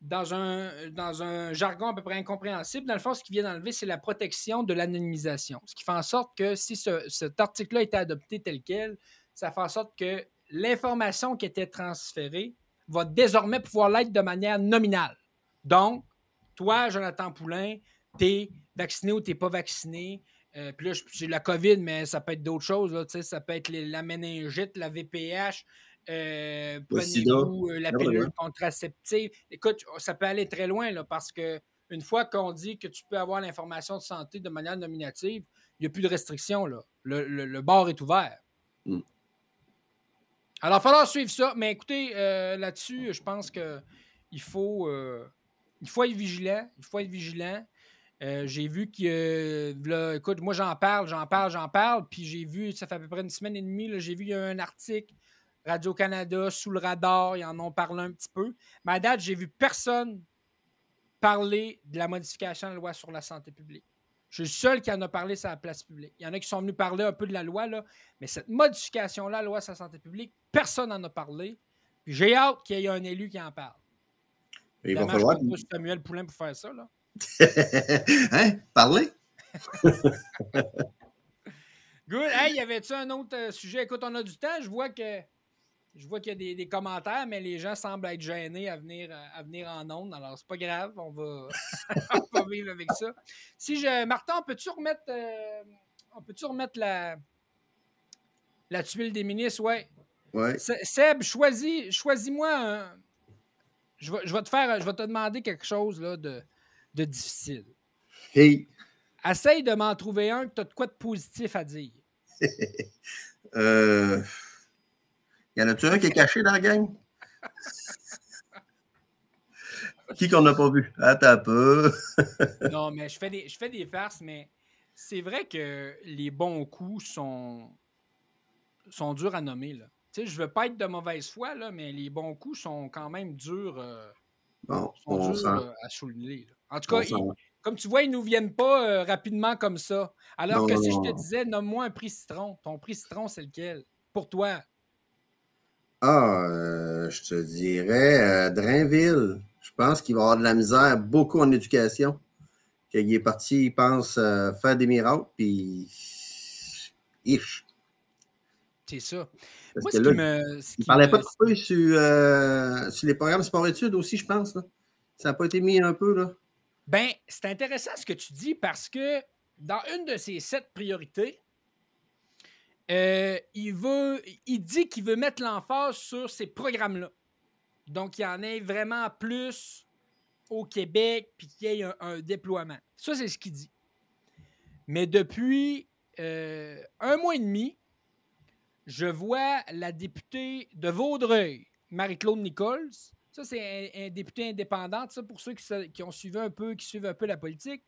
Speaker 1: dans un, dans un jargon à peu près incompréhensible. Dans le fond, ce qu'ils viennent enlever, c'est la protection de l'anonymisation. Ce qui fait en sorte que si cet article-là était adopté tel quel, ça fait en sorte que l'information qui était transférée va désormais pouvoir l'être de manière nominale. Donc, toi, Jonathan Poulain, tu es vacciné ou tu n'es pas vacciné. Euh, puis là, j'ai la COVID, mais ça peut être d'autres choses. ça peut être la méningite, la VPH, euh, prenez-vous euh, la pilule contraceptive. Écoute, ça peut aller très loin là, parce que une fois qu'on dit que tu peux avoir l'information de santé de manière nominative, il n'y a plus de restrictions. Là. Le, le, bord est ouvert. Mm. Alors, il falloir suivre ça. Mais écoutez, euh, là-dessus, je pense qu'il faut, euh, il faut être vigilant. Il faut être vigilant. Euh, j'ai vu que, écoute, moi j'en parle, j'en parle, j'en parle, puis j'ai vu, ça fait à peu près une semaine et demie, j'ai vu, un article, Radio-Canada, sous le radar, ils en ont parlé un petit peu. Mais à date, j'ai vu personne parler de la modification de la loi sur la santé publique. Je suis le seul qui en a parlé sur la place publique. Il y en a qui sont venus parler un peu de la loi, là, mais cette modification-là, la loi sur la santé publique, personne n'en a parlé. j'ai hâte qu'il y ait un élu qui en parle.
Speaker 5: Il va falloir.
Speaker 1: Je Samuel Poulain pour faire ça. Là.
Speaker 5: hein? Parler?
Speaker 1: Good. Hey, y avait-tu un autre euh, sujet? Écoute, on a du temps. Je vois que je vois qu'il y a des, commentaires, mais les gens semblent être gênés à venir, euh, à venir en ondes. Alors, c'est pas grave, on va, vivre avec ça. Si je. Martin, peux-tu remettre, euh, on peut-tu remettre la, la tuile des ministres? Ouais.
Speaker 5: Ouais.
Speaker 1: Seb, choisis, choisis-moi un. Je vais, je vais, te faire, je vais te demander quelque chose là, de, de difficile.
Speaker 5: Hey.
Speaker 1: Essaye de m'en trouver un que tu as de quoi de positif à dire.
Speaker 5: euh. Y en a-tu un qui est caché dans la gang? qui qu'on n'a pas vu? Attends un peu.
Speaker 1: non, mais je fais des, je fais des farces, mais c'est vrai que les bons coups sont, sont durs à nommer. Là. Sais, je veux pas être de mauvaise foi, là, mais les bons coups sont quand même durs, euh,
Speaker 5: Bon,
Speaker 1: sont
Speaker 5: on
Speaker 1: durs,
Speaker 5: sent.
Speaker 1: euh, à souligner. là. En tout cas, ils- comme tu vois, ils nous viennent pas euh, rapidement comme ça. Alors
Speaker 5: Non,
Speaker 1: que
Speaker 5: non,
Speaker 1: si je te disais, nomme-moi un prix citron, ton prix citron, c'est lequel? Pour toi.
Speaker 5: Ah, je te dirais Drainville. Je pense qu'il va avoir de la misère beaucoup en éducation. Qu'il est parti, il pense faire des miracles, puis.
Speaker 1: C'est ça.
Speaker 5: Parce
Speaker 1: Moi,
Speaker 5: que
Speaker 1: ce
Speaker 5: là,
Speaker 1: qui me. ce
Speaker 5: il
Speaker 1: qui
Speaker 5: parlait
Speaker 1: me-
Speaker 5: pas de couper sur, euh, sur les programmes sport-études aussi, je pense. Là. Ça n'a pas été mis un peu, là.
Speaker 1: Ben, c'est intéressant ce que tu dis parce que dans une de ses sept priorités, euh, il, veut, il dit qu'il veut mettre l'emphase sur ces programmes-là. Donc, il y en ait vraiment plus au Québec, puis qu'il y ait un, un déploiement. Ça, c'est ce qu'il dit. Mais depuis euh, un mois et demi, je vois la députée de Vaudreuil, Marie-Claude Nichols. Ça, c'est un, un député indépendante, ça, pour ceux qui, ont suivi un peu, qui suivent un peu la politique.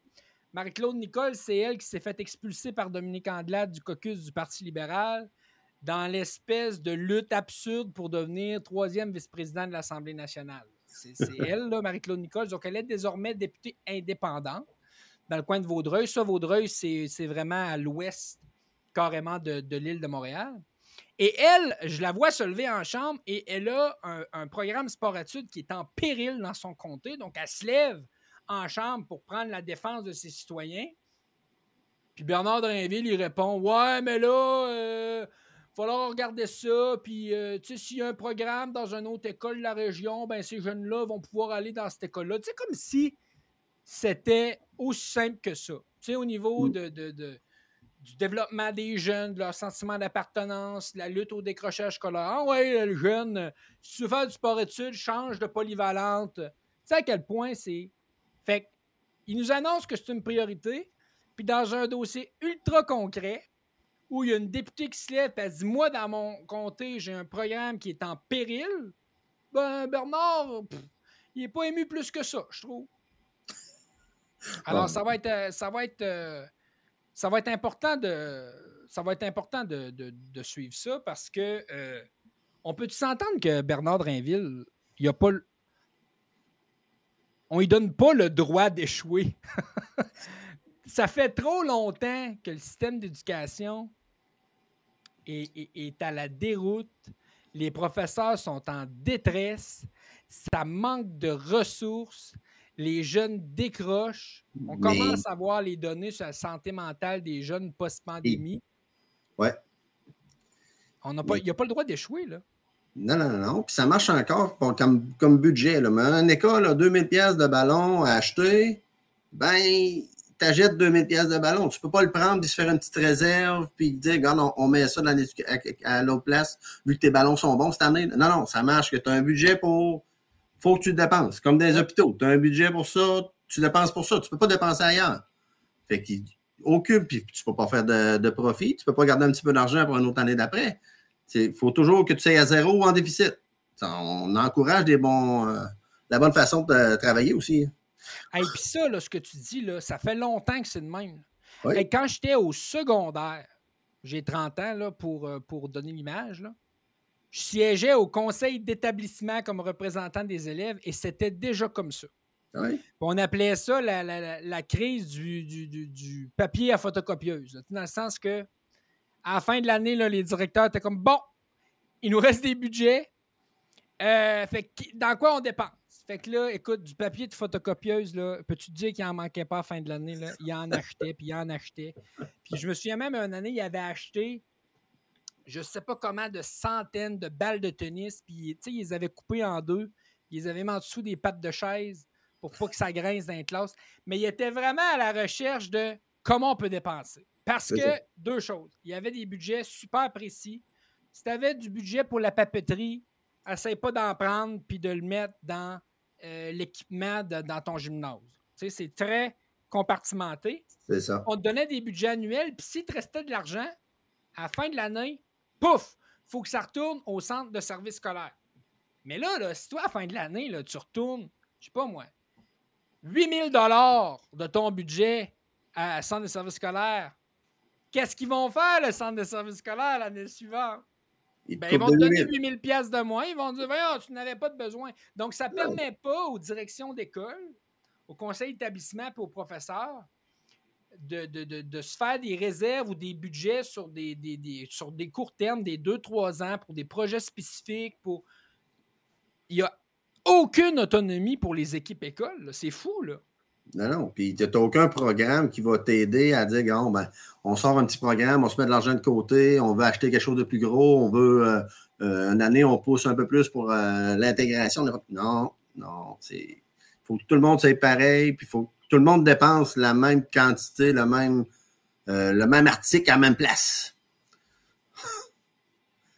Speaker 1: Marie-Claude Nichols, c'est elle qui s'est fait expulser par Dominique Andelade du caucus du Parti libéral dans l'espèce de lutte absurde pour devenir troisième vice-président de l'Assemblée nationale. C'est elle, là, Marie-Claude Nichols. Donc, elle est désormais députée indépendante dans le coin de Vaudreuil. Ça, Vaudreuil, c'est c'est vraiment à l'ouest carrément de, de l'île de Montréal. Et elle, je la vois se lever en chambre et elle a un, un programme sport-études qui est en péril dans son comté. Donc, elle se lève en chambre pour prendre la défense de ses citoyens. Puis Bernard Drainville, il répond Ouais, mais là, euh, falloir regarder ça. Puis, euh, tu sais, s'il y a un programme dans une autre école de la région, ben ces jeunes-là vont pouvoir aller dans cette école-là. Tu sais, comme si c'était aussi simple que ça. Tu sais, au niveau
Speaker 5: Mm.
Speaker 1: de, de- de- du développement des jeunes, de leur sentiment d'appartenance, la lutte au décrochage scolaire. Ah ouais, le jeune, si tu veux faire du sport-études, change de polyvalente. Tu sais à quel point c'est. Fait que, il nous annonce que c'est une priorité, puis dans un dossier ultra concret, où il y a une députée qui se lève et elle dit Moi, dans mon comté, j'ai un programme qui est en péril. Ben, Bernard, pff, il n'est pas ému plus que ça, je trouve. Alors, ça va être, euh, ça va être, euh, ça va être important de, important de, de- suivre ça parce que euh, on peut s'entendre que Bernard Drainville, il a pas, on lui donne pas le droit d'échouer? ça fait trop longtemps que le système d'éducation est à la déroute. Les professeurs sont en détresse. Ça manque de ressources. Les jeunes décrochent. On
Speaker 5: Mais-
Speaker 1: commence à voir les données sur la santé mentale des jeunes post-pandémie.
Speaker 5: Ouais.
Speaker 1: On n'a pas, il n'y a pas le droit d'échouer, là.
Speaker 5: Non, non, non. Puis ça marche encore pour- comme, comme budget. Là. Mais une école a 2000 pièces de ballon à acheter. Ben, t'achètes 2000 pièces de ballon. Tu peux pas le prendre et se faire une petite réserve puis dire, regarde, on, on met ça dans à, à l'autre place vu que tes ballons sont bons cette année. Non, non, ça marche que tu as un budget pour. Faut que tu le dépenses. Comme dans les hôpitaux. Tu as un budget pour ça, tu dépenses pour ça. Tu peux pas dépenser ailleurs. Fait qu'il occupe, puis tu peux pas faire de, de profit. Tu peux pas garder un petit peu d'argent pour une autre année d'après. Il faut toujours que tu sois à zéro ou en déficit. On encourage des bons, euh, la bonne façon de travailler aussi.
Speaker 1: Et puis ça, là, ce que tu dis, là, ça fait longtemps que c'est de même.
Speaker 5: Oui.
Speaker 1: Hey, quand j'étais au secondaire, j'ai 30 ans là, pour, euh, pour donner l'image, là, je siégeais au conseil d'établissement comme représentant des élèves et c'était déjà comme ça.
Speaker 5: Oui.
Speaker 1: Puis On appelait ça la, la- la- la crise du, du- du- du papier à photocopieuse. là. Dans le sens que à la fin de l'année, les directeurs étaient comme bon, il nous reste des budgets. Euh, fait que, dans quoi on dépense? Fait que là, écoute, du papier de photocopieuse, là, peux-tu te dire qu'il en manquait pas à la fin de l'année? Il en achetait, puis il en achetait. Puis je me souviens même, une année, il avait acheté, je sais pas comment, de centaines de balles de tennis, puis ils les avaient coupées en deux, ils les avaient mis en dessous des pattes de chaise pour pas que ça grince dans les classes. Mais il était vraiment à la recherche de comment on peut dépenser. Parce que,
Speaker 5: ça.
Speaker 1: deux choses, il y avait des budgets super précis. Si tu avais du budget pour la papeterie, essaye pas d'en prendre puis de le mettre dans euh, l'équipement dans ton gymnase. C'est très compartimenté.
Speaker 5: C'est ça.
Speaker 1: On te donnait des budgets annuels, puis s'il te restait de l'argent, à la fin de l'année, pouf, faut que ça retourne au centre de service scolaire. Mais là, là si toi, à la fin de l'année, tu retournes, je sais pas moi, 8000 dollars de ton budget à centre de service scolaire, qu'est-ce qu'ils vont faire, le centre de service scolaire, l'année suivante?
Speaker 5: Ils,
Speaker 1: Ben,
Speaker 5: te
Speaker 1: ils vont te donner
Speaker 5: 8
Speaker 1: 8000 pièces de moins. Ils vont dire, voyons, tu n'avais pas de besoin. Donc, ça ne permet pas aux directions d'école, au conseil d'établissement et aux professeurs de, de- de- de se faire des réserves ou des budgets sur des, des- des- sur des courts termes, des 2-3 ans, pour des projets spécifiques. Pour... Il n'y a aucune autonomie pour les équipes écoles. C'est fou, là.
Speaker 5: Non, non. Puis, tu n'as aucun programme qui va t'aider à dire, Bon, ben, on sort un petit programme, on se met de l'argent de côté, on veut acheter quelque chose de plus gros, on veut, euh, euh, une année, on pousse un peu plus pour euh, l'intégration. Non, non. Il faut que tout le monde soit pareil, puis il faut tout le monde dépense la même quantité, le même, euh, le même article à la même place.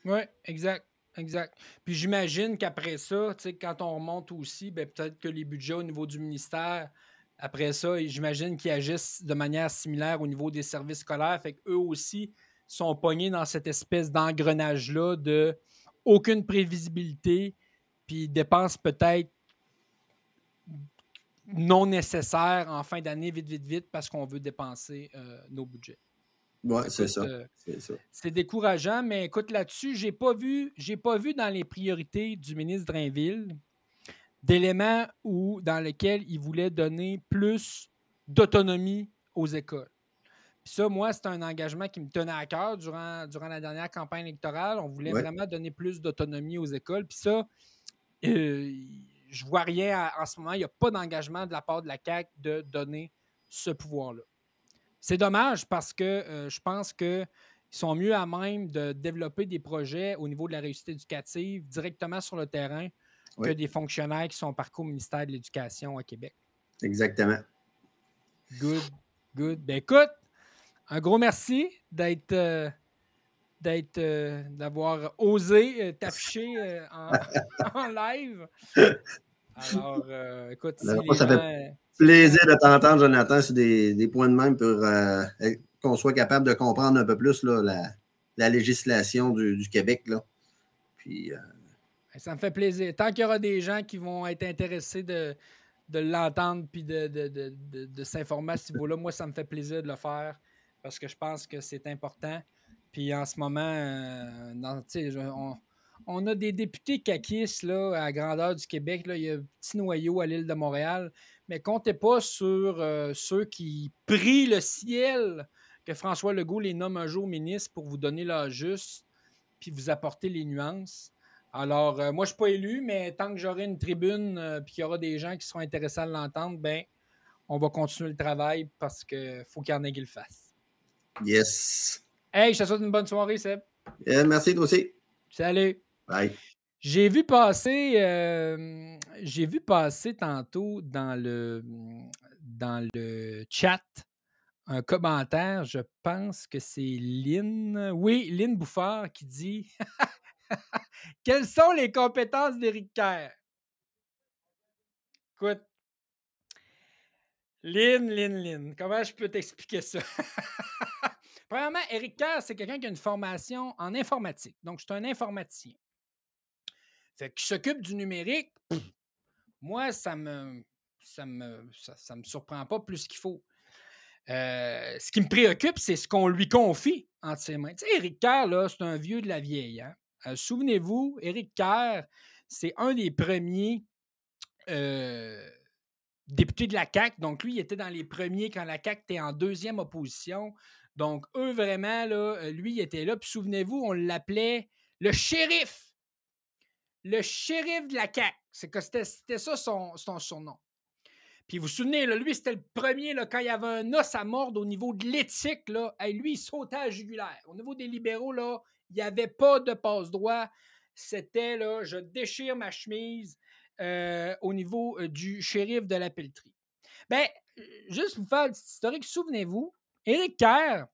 Speaker 1: Oui, exact. Exact. Puis j'imagine qu'après ça, quand on remonte aussi, ben, peut-être que les budgets au niveau du ministère, après ça, j'imagine qu'ils agissent de manière similaire au niveau des services scolaires. Fait qu'eux aussi sont pognés dans cette espèce d'engrenage-là de aucune prévisibilité, puis ils dépensent peut-être non nécessaires en fin d'année, vite, vite, vite, parce qu'on veut dépenser euh, nos budgets.
Speaker 5: Oui, c'est
Speaker 1: Écoute,
Speaker 5: ça.
Speaker 1: euh,
Speaker 5: C'est ça.
Speaker 1: c'est décourageant, mais écoute, là-dessus, j'ai pas vu, j'ai pas vu dans les priorités du ministre Drainville d'éléments où, dans lesquels il voulait donner plus d'autonomie aux écoles. Puis ça, moi, c'est un engagement qui me tenait à cœur durant, durant la dernière campagne électorale. On voulait
Speaker 5: Ouais.
Speaker 1: vraiment donner plus d'autonomie aux écoles. Puis ça, euh, je vois rien à- en ce moment. Il n'y a pas d'engagement de la part de la CAQ de donner ce pouvoir-là. C'est dommage parce que euh, je pense qu'ils sont mieux à même de développer des projets au niveau de la réussite éducative directement sur le terrain que des fonctionnaires qui sont parcours au ministère de l'Éducation à Québec.
Speaker 5: Exactement.
Speaker 1: Good, good. Ben écoute, un gros merci d'être euh, d'être euh, d'avoir osé euh, t'afficher euh, en, en live. Alors, euh, écoute, si
Speaker 5: moi, ça fait Plaisir de t'entendre, Jonathan, sur des, des points de même pour qu'on soit capable de comprendre un peu plus là, la, la législation du, du Québec. Là. Puis,
Speaker 1: Ben, Ça me fait plaisir. Tant qu'il y aura des gens qui vont être intéressés de, de l'entendre puis de, de, de- de- de s'informer à ce niveau-là, moi, ça me fait plaisir de le faire parce que je pense que c'est important. Puis en ce moment, euh, on, a des députés caquistes là, à grandeur du Québec. Il y a un petit noyau à l'île de Montréal. Mais comptez pas sur euh, ceux qui prient le ciel que François Legault les nomme un jour ministre pour vous donner l'âge juste puis vous apporter les nuances. Alors, euh, moi, je ne suis pas élu, mais tant que j'aurai une tribune puis qu'il y aura des gens qui seront intéressés à l'entendre, ben, on va continuer le travail parce qu'il faut qu'il y en ait qui le fassent.
Speaker 5: yes.
Speaker 1: Hey, je te souhaite une bonne soirée, Seb.
Speaker 5: Euh, merci, toi aussi.
Speaker 1: Salut.
Speaker 5: Bye.
Speaker 1: J'ai vu passer, euh, j'ai vu passer tantôt dans le, dans le chat un commentaire. Je pense que c'est Lynn. Oui, Lynn Bouffard qui dit Quelles sont les compétences d'Éric Kerr? Écoute, Lynn, Lynn, Lynn, comment je peux t'expliquer ça? Premièrement, Éric Kerr, c'est quelqu'un qui a une formation en informatique. Donc, je suis un informaticien. Fait qu'il s'occupe du numérique. moi, ça me, ça me, ça, me surprend pas plus qu'il faut. Euh, ce qui me préoccupe, c'est ce qu'on lui confie entre ses. Tu sais, Éric Kerr, c'est un vieux de la vieille. hein. Euh, Souvenez-vous, Éric Kerr, c'est un des premiers euh, députés de la CAQ. Donc, lui, il était dans les premiers quand la CAQ était en deuxième opposition. Donc, eux, vraiment, euh, lui, il était là. Puis, souvenez-vous, on l'appelait le shérif. Le shérif de la CAQ. C'est que c'était, ça son, son surnom. Puis vous vous souvenez, lui, c'était le premier, là, quand il y avait un os à mordre au niveau de l'éthique, hey, lui, il sautait à la jugulaire. Au niveau des libéraux, là, il n'y avait pas de passe-droit. C'était, là, je déchire ma chemise euh, au niveau euh, du shérif de la pelleterie. Ben, juste pour faire petite historique, souvenez-vous, Éric Kerr,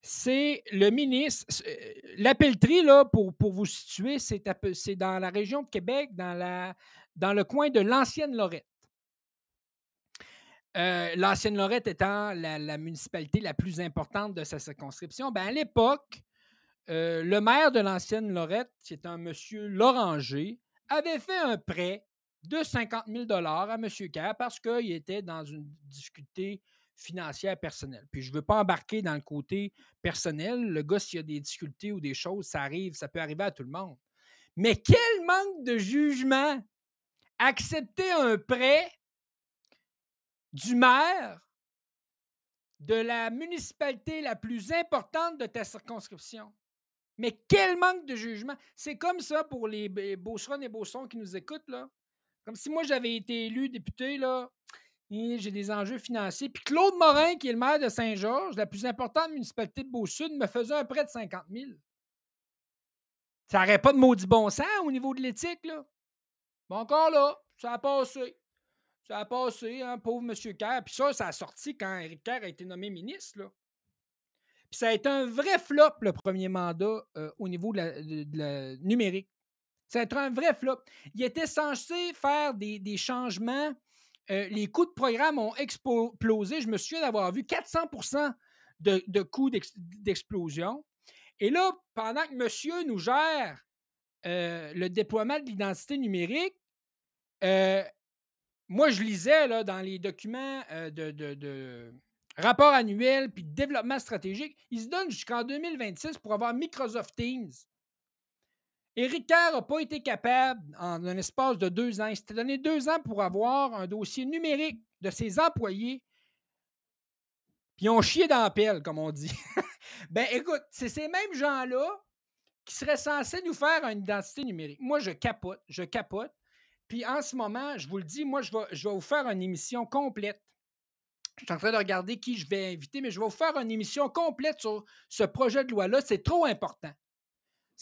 Speaker 1: c'est le ministre. euh, La là, pour, vous situer, c'est, dans la région de Québec, dans, le coin de l'ancienne Lorette. Euh, l'ancienne Lorette étant la, la municipalité la plus importante de sa circonscription, ben à l'époque, euh, le maire de l'ancienne Lorette, qui est un monsieur Loranger, avait fait un prêt de 50 000 à M. Kerr parce qu'il était dans une difficulté financière personnelle. Puis je ne veux pas embarquer dans le côté personnel. Le gars, s'il y a des difficultés ou des choses, ça arrive, ça peut arriver à tout le monde. Mais quel manque de jugement! Accepter un prêt du maire de la municipalité la plus importante de ta circonscription? Mais quel manque de jugement! C'est comme ça pour les Beaucerons et Beaucerons qui nous écoutent, là. Comme si moi j'avais été élu député, là. J'ai des enjeux financiers. Puis Claude Morin, qui est le maire de Saint-Georges, la plus importante municipalité de Beau-Sud, me faisait un prêt de 50 000. Ça n'aurait pas de maudit bon sens au niveau de l'éthique, là. Bon, encore là, ça a passé. Ça a passé, hein, pauvre M. Kerr. Puis ça, ça a sorti quand Éric Kerr a été nommé ministre, là. Puis ça a été un vrai flop, le premier mandat, euh, au niveau de numérique. Ça a été un vrai flop. Il était censé faire des, changements. Euh, les coûts de programme ont explosé. Je me souviens d'avoir vu 400 de, de coûts d'explosion. Et là, pendant que monsieur nous gère euh, le déploiement de l'identité numérique, moi, je lisais là, dans les documents de, de rapport annuel puis développement stratégique, il se donne jusqu'en 2026 pour avoir Microsoft Teams. Éric Kerr n'a pas été capable, en un espace de deux ans, il s'était donné deux ans pour avoir un dossier numérique de ses employés. Puis ils ont chié dans la pelle, comme on dit. ben écoute, c'est ces mêmes gens-là qui seraient censés nous faire une identité numérique. Moi, je capote, je capote. Puis en ce moment, je vous le dis, moi, je vais, je vais vous faire une émission complète je suis en train de regarder qui je vais inviter, mais je vais vous faire une émission complète sur ce projet de loi-là. C'est trop important.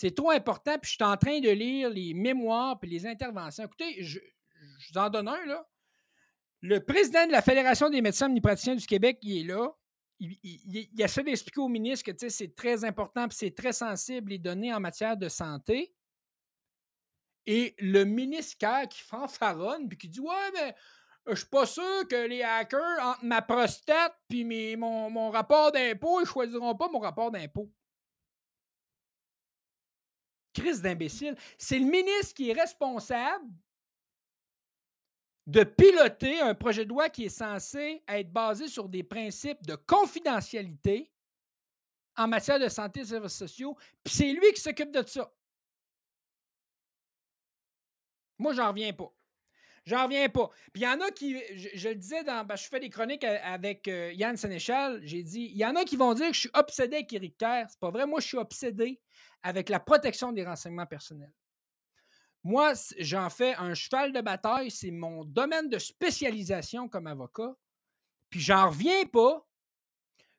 Speaker 1: C'est trop important, puis je suis en train de lire les mémoires puis les interventions. Écoutez, je, vous en donne un, là. Le président de la Fédération des médecins omnipraticiens du Québec, il est là. Il, il, essaie d'expliquer au ministre que c'est très important et c'est très sensible les données en matière de santé. Et le ministre qui fanfaronne puis qui dit Ouais, mais je suis pas sûr que les hackers, entre ma prostate et mon, mon rapport d'impôt, ils choisiront pas mon rapport d'impôt. D'imbécile. C'est le ministre qui est responsable de piloter un projet de loi qui est censé être basé sur des principes de confidentialité en matière de santé et services sociaux, puis c'est lui qui s'occupe de ça. Moi, j'en reviens pas. J'en reviens pas. Puis il y en a qui, je, le disais, dans, je fais des chroniques avec euh, Yann Sénéchal, j'ai dit, il y en a qui vont dire que je suis obsédé avec Eric Kerr. C'est pas vrai, moi je suis obsédé avec la protection des renseignements personnels. Moi, j'en fais un cheval de bataille, c'est mon domaine de spécialisation comme avocat. Puis j'en reviens pas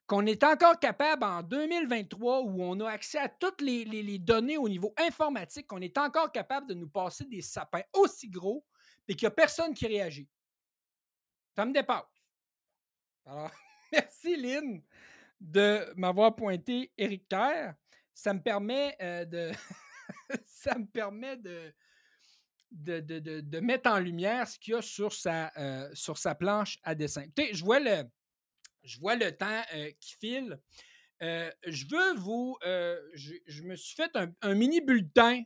Speaker 1: qu'on est encore capable en 2023, où on a accès à toutes les, les données au niveau informatique, qu'on est encore capable de nous passer des sapins aussi gros et qu'il n'y a personne qui réagit. Ça me dépasse. Alors, merci Lynn de m'avoir pointé Eric Kerr. Ça me permet euh, de. ça me permet de de, de, mettre en lumière ce qu'il y a sur sa, euh, sur sa planche à dessin. Je vois le, je vois le temps euh, qui file. je veux vous. Je, me suis fait un mini bulletin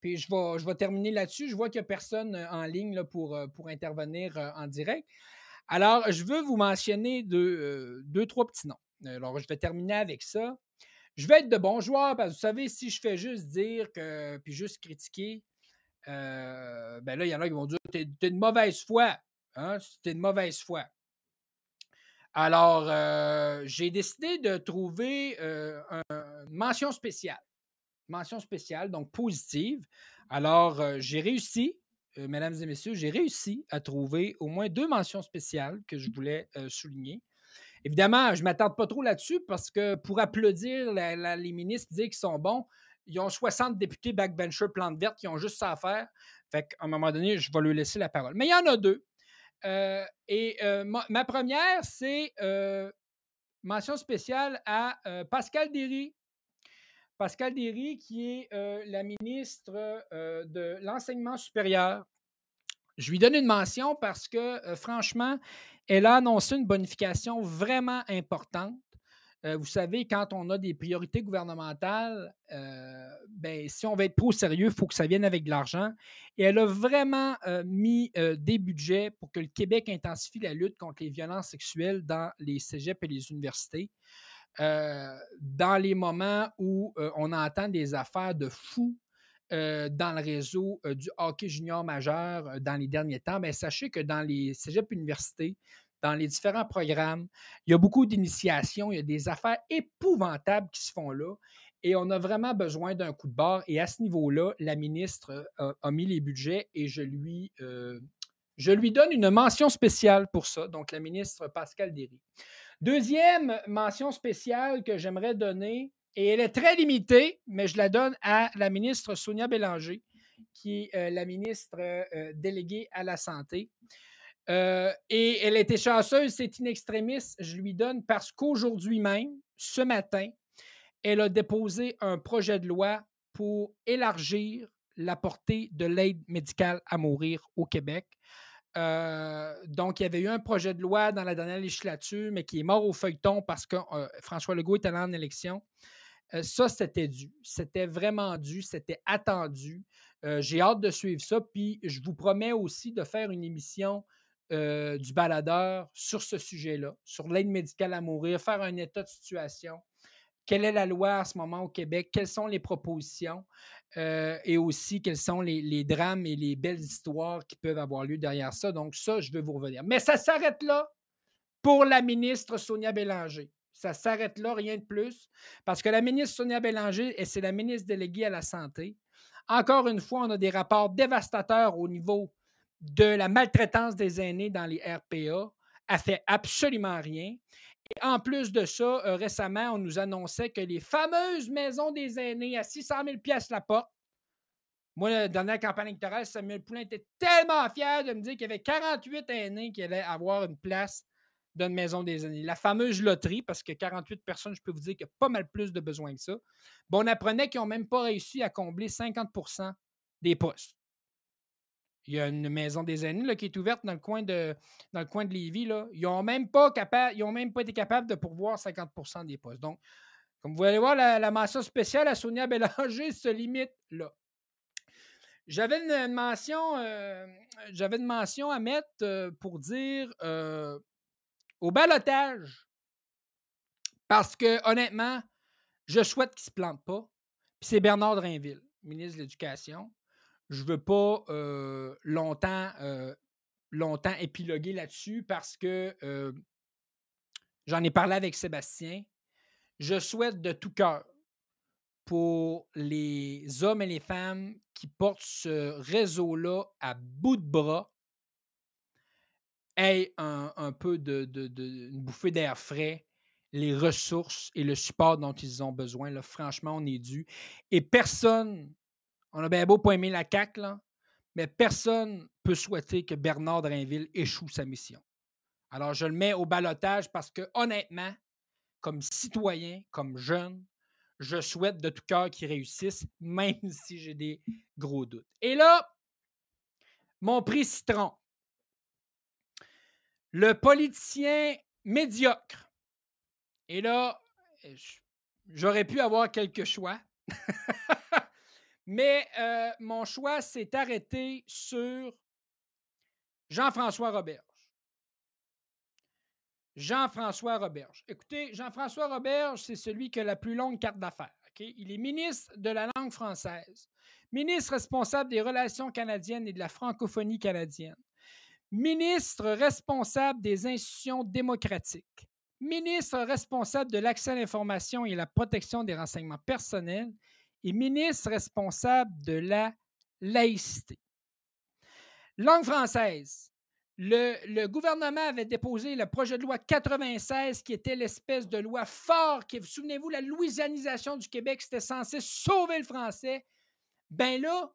Speaker 1: puis je vais, je vais terminer là-dessus. Je vois qu'il n'y a personne euh, en ligne pour, euh, pour intervenir euh, en direct. Alors, je veux vous mentionner deux, deux, trois petits noms. Alors, je vais terminer avec ça. Je vais être de bon joueur parce que vous savez, si je fais juste dire que, puis juste critiquer, ben là, il y en a qui vont dire T'es es de mauvaise foi. Hein? T'es de mauvaise foi. Alors, j'ai décidé de trouver une mention spéciale mention spéciale, donc positive. Alors, euh, j'ai réussi, euh, mesdames et messieurs, j'ai réussi à trouver au moins deux mentions spéciales que je voulais euh, souligner. Évidemment, je ne m'attarde pas trop là-dessus parce que pour applaudir les ministres, dire qu'ils sont bons, ils ont 60 députés backbencher plantes vertes qui ont juste ça à faire. Fait qu'à un moment donné, je vais leur laisser la parole. Mais il y en a deux. et ma, ma, première, c'est mention spéciale à Pascal Derry, Pascal Derry, qui est euh, la ministre euh, de l'Enseignement supérieur. Je lui donne une mention parce que, euh, franchement, elle a annoncé une bonification vraiment importante vous savez, quand on a des priorités gouvernementales, ben, si on veut être trop sérieux, il faut que ça vienne avec de l'argent. Et elle a vraiment mis des budgets pour que le Québec intensifie la lutte contre les violences sexuelles dans les cégeps et les universités. Dans les moments où on entend des affaires de fous dans le réseau du hockey junior majeur dans les derniers temps, mais sachez que dans les cégeps universités, dans les différents programmes. Il y a beaucoup d'initiations, il y a des affaires épouvantables qui se font là. Et on a vraiment besoin d'un coup de barre. Et à ce niveau-là, la ministre euh, a, mis les budgets et je lui, euh, je lui donne une mention spéciale pour ça. Donc, la ministre Pascal Derry. Deuxième mention spéciale que j'aimerais donner, et elle est très limitée, mais je la donne à la ministre Sonia Bélanger, qui est euh, la ministre déléguée à la santé. Euh, et elle était chanceuse, c'est in extremis, je lui donne parce qu'aujourd'hui même, ce matin, elle a déposé un projet de loi pour élargir la portée de l'aide médicale à mourir au Québec. Euh, donc, il y avait eu un projet de loi dans la dernière législature, mais qui est mort au feuilleton parce que euh, François Legault est allé en élection. ça, c'était dû. C'était vraiment dû. C'était attendu. J'ai hâte de suivre ça. Puis, je vous promets aussi de faire une émission euh, du baladeur sur ce sujet-là, sur l'aide médicale à mourir, faire un état de situation. Quelle est la loi en ce moment au Québec? Quelles sont les propositions? Euh, et aussi, quels sont les, drames et les belles histoires qui peuvent avoir lieu derrière ça? Donc, ça, je vais vous revenir. Mais ça s'arrête là pour la ministre Sonia Bélanger. Ça s'arrête là, rien de plus, parce que la ministre Sonia Bélanger, c'est la ministre déléguée à la Santé. Encore une fois, on a des rapports dévastateurs au niveau de la maltraitance des aînés dans les RPA. a fait absolument rien. Et en plus de ça, euh, récemment, on nous annonçait que les fameuses maisons des aînés à 600 000 pièces la porte, moi, la dernière campagne électorale, Samuel Poulin était tellement fier de me dire qu'il y avait 48 aînés qui allaient avoir une place dans une maison des aînés. La fameuse loterie, parce que 48 personnes, je peux vous dire qu'il y a pas mal plus de besoins que ça. Bon, on apprenait qu'ils n'ont même pas réussi à combler 50% des postes. Il y a une maison des aînés là, qui est ouverte dans le coin de, dans le coin de Lévis. Là. Ils n'ont même, pas même pas été capables de pourvoir 50% des postes. Donc, comme vous allez voir, la, mention spéciale à Sonia Bélanger se limite là. J'avais une, mention, euh, j'avais une mention à mettre euh, pour dire euh, au balotage. Parce que honnêtement, je souhaite qu'il ne se plante pas. Puis c'est Bernard Drainville, ministre de l'Éducation je ne veux pas longtemps, longtemps épiloguer là-dessus parce que j'en ai parlé avec Sébastien. Je souhaite de tout cœur pour les hommes et les femmes qui portent ce réseau-là à bout de bras aient un, peu de, une bouffée d'air frais, les ressources et le support dont ils ont besoin. Franchement, on est dû. Et personne on a bien beau pas aimer la CAQ, là, mais personne ne peut souhaiter que Bernard Drainville échoue sa mission. Alors, je le mets au balotage parce que, honnêtement, comme citoyen, comme jeune, je souhaite de tout cœur qu'il réussisse, même si j'ai des gros doutes. Et là, mon prix citron. Le politicien médiocre. Et là, j'aurais pu avoir quelques choix. Mais euh, mon choix s'est arrêté sur Jean-François Roberge. Jean-François Roberge. Écoutez, Jean-François Roberge, c'est celui qui a la plus longue carte d'affaires. Il est ministre de la langue française, ministre responsable des relations canadiennes et de la francophonie canadienne, ministre responsable des institutions démocratiques, ministre responsable de l'accès à l'information et la protection des renseignements personnels et ministre responsable de la laïcité. Langue française. Le, gouvernement avait déposé le projet de loi 96, qui était l'espèce de loi fort, qui, souvenez-vous, la louisianisation du Québec, c'était censé sauver le français. Ben là,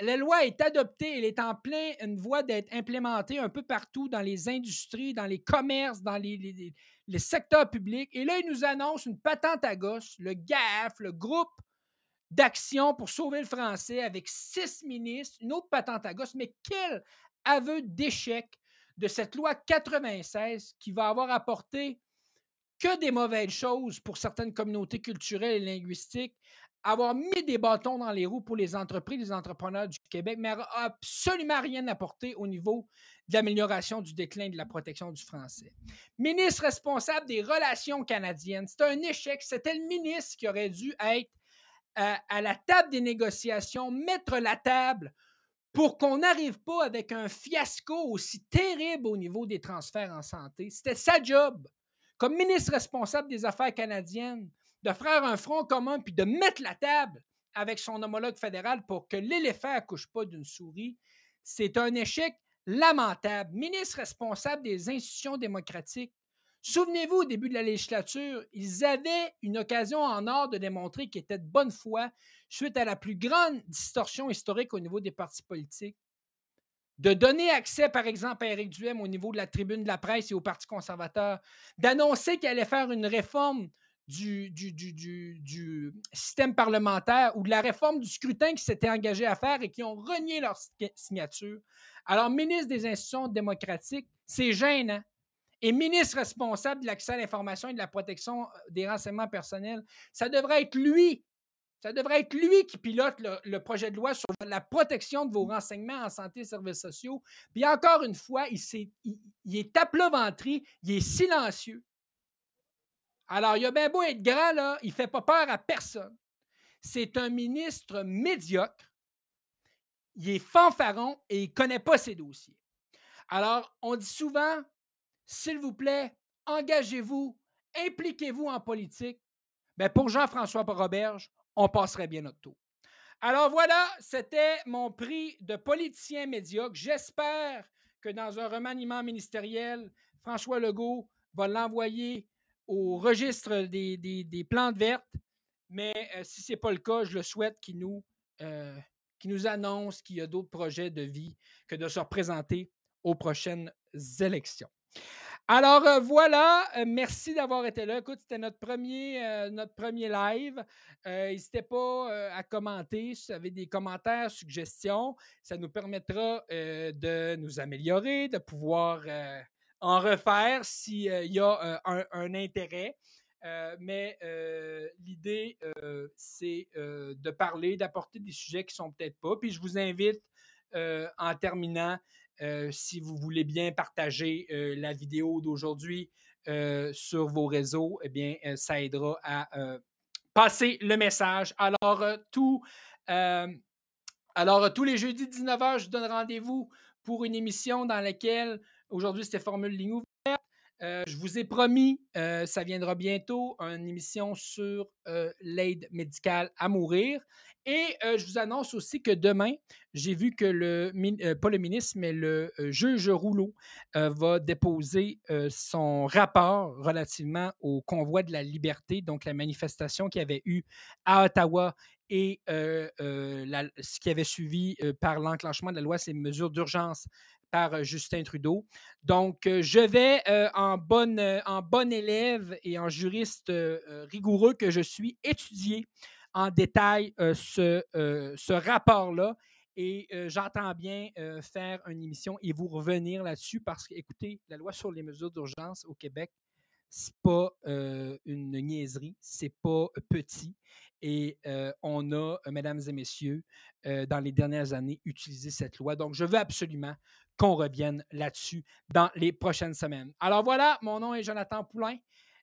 Speaker 1: la loi est adoptée, elle est en plein une voie d'être implémentée un peu partout dans les industries, dans les commerces, dans les, les secteurs publics. Et là, il nous annonce une patente à gauche, le GAF, le groupe d'action pour sauver le français avec six ministres, une autre patente à gosse. Mais quel aveu d'échec de cette loi 96 qui va avoir apporté que des mauvaises choses pour certaines communautés culturelles et linguistiques, avoir mis des bâtons dans les roues pour les entreprises, les entrepreneurs du Québec, mais absolument rien apporté au niveau de l'amélioration du déclin de la protection du français. Ministre responsable des relations canadiennes, c'est un échec. C'était le ministre qui aurait dû être à, la table des négociations, mettre la table pour qu'on n'arrive pas avec un fiasco aussi terrible au niveau des transferts en santé. C'était sa job, comme ministre responsable des Affaires canadiennes, de faire un front commun puis de mettre la table avec son homologue fédéral pour que l'éléphant accouche pas d'une souris. C'est un échec lamentable. Ministre responsable des institutions démocratiques. Souvenez-vous, au début de la législature, ils avaient une occasion en or de démontrer qu'ils étaient de bonne foi suite à la plus grande distorsion historique au niveau des partis politiques. De donner accès, par exemple, à Éric Duhem au niveau de la tribune de la presse et au Parti conservateur, d'annoncer qu'il allait faire une réforme du, système parlementaire ou de la réforme du scrutin qui s'était engagé à faire et qui ont renié leur signature. Alors, ministre des institutions démocratiques, c'est gênant. Et ministre responsable de l'accès à l'information et de la protection euh, des renseignements personnels, ça devrait être lui. Ça devrait être lui qui pilote le, projet de loi sur la protection de vos renseignements en santé et services sociaux. Puis encore une fois, il, est, il, il est il est silencieux. Alors, il a bien beau être grand, là, il ne fait pas peur à personne. C'est un ministre médiocre. Il est fanfaron et il ne connaît pas ses dossiers. Alors, on dit souvent, s'il vous plaît, engagez-vous, impliquez-vous en politique. Bien, pour Jean-François Roberge, on passerait bien notre tour. Alors voilà, c'était mon prix de politicien médiocre. J'espère que dans un remaniement ministériel, François Legault va l'envoyer au registre des, plantes vertes. Mais euh, si ce n'est pas le cas, je le souhaite qu'il nous, euh, nous annonce qu'il y a d'autres projets de vie que de se représenter aux prochaines élections. Alors euh, voilà, merci d'avoir été là. Écoute, c'était notre premier, notre premier live. N'hésitez pas à commenter si vous avez des commentaires, suggestions. Ça nous permettra de nous améliorer, de pouvoir en refaire s'il y a un, intérêt. mais l'idée, c'est de parler, d'apporter des sujets qui ne sont peut-être pas. Puis je vous invite, en terminant, si vous voulez bien partager la vidéo d'aujourd'hui sur vos réseaux, eh bien, ça aidera à passer le message. Alors, alors, tous les jeudis 19h, je donne rendez-vous pour une émission dans laquelle Aujourd'hui, c'était Formule Ligne ouverte. Euh, je vous ai promis, euh, ça viendra bientôt, une émission sur euh, l'aide médicale à mourir. Et je vous annonce aussi que demain, j'ai vu que le, pas le ministre, mais le juge Rouleau va déposer son rapport relativement au convoi de la liberté, donc la manifestation qu'il y avait eu à Ottawa et ce qui avait suivi par l'enclenchement de la loi, ces mesures d'urgence par Justin Trudeau. Donc, je vais en, bonne, en bon élève et en juriste rigoureux que je suis étudier en détail ce, ce rapport-là. Et j'entends bien faire une émission et vous revenir là-dessus parce que, écoutez, la loi sur les mesures d'urgence au Québec, c'est pas une niaiserie, c'est pas petit. Et on a, mesdames et messieurs, dans les dernières années, utilisé cette loi. Donc, je veux absolument qu'on revienne là-dessus dans les prochaines semaines. Alors voilà, mon nom est Jonathan Poulain.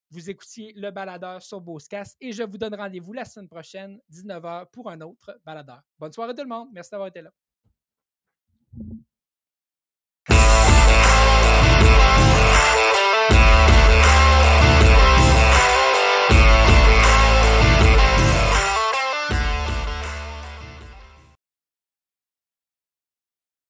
Speaker 1: Vous écoutiez le baladeur sur Beauscast et je vous donne rendez-vous la semaine prochaine, 19h, pour un autre baladeur. Bonne soirée tout le monde. Merci d'avoir été là.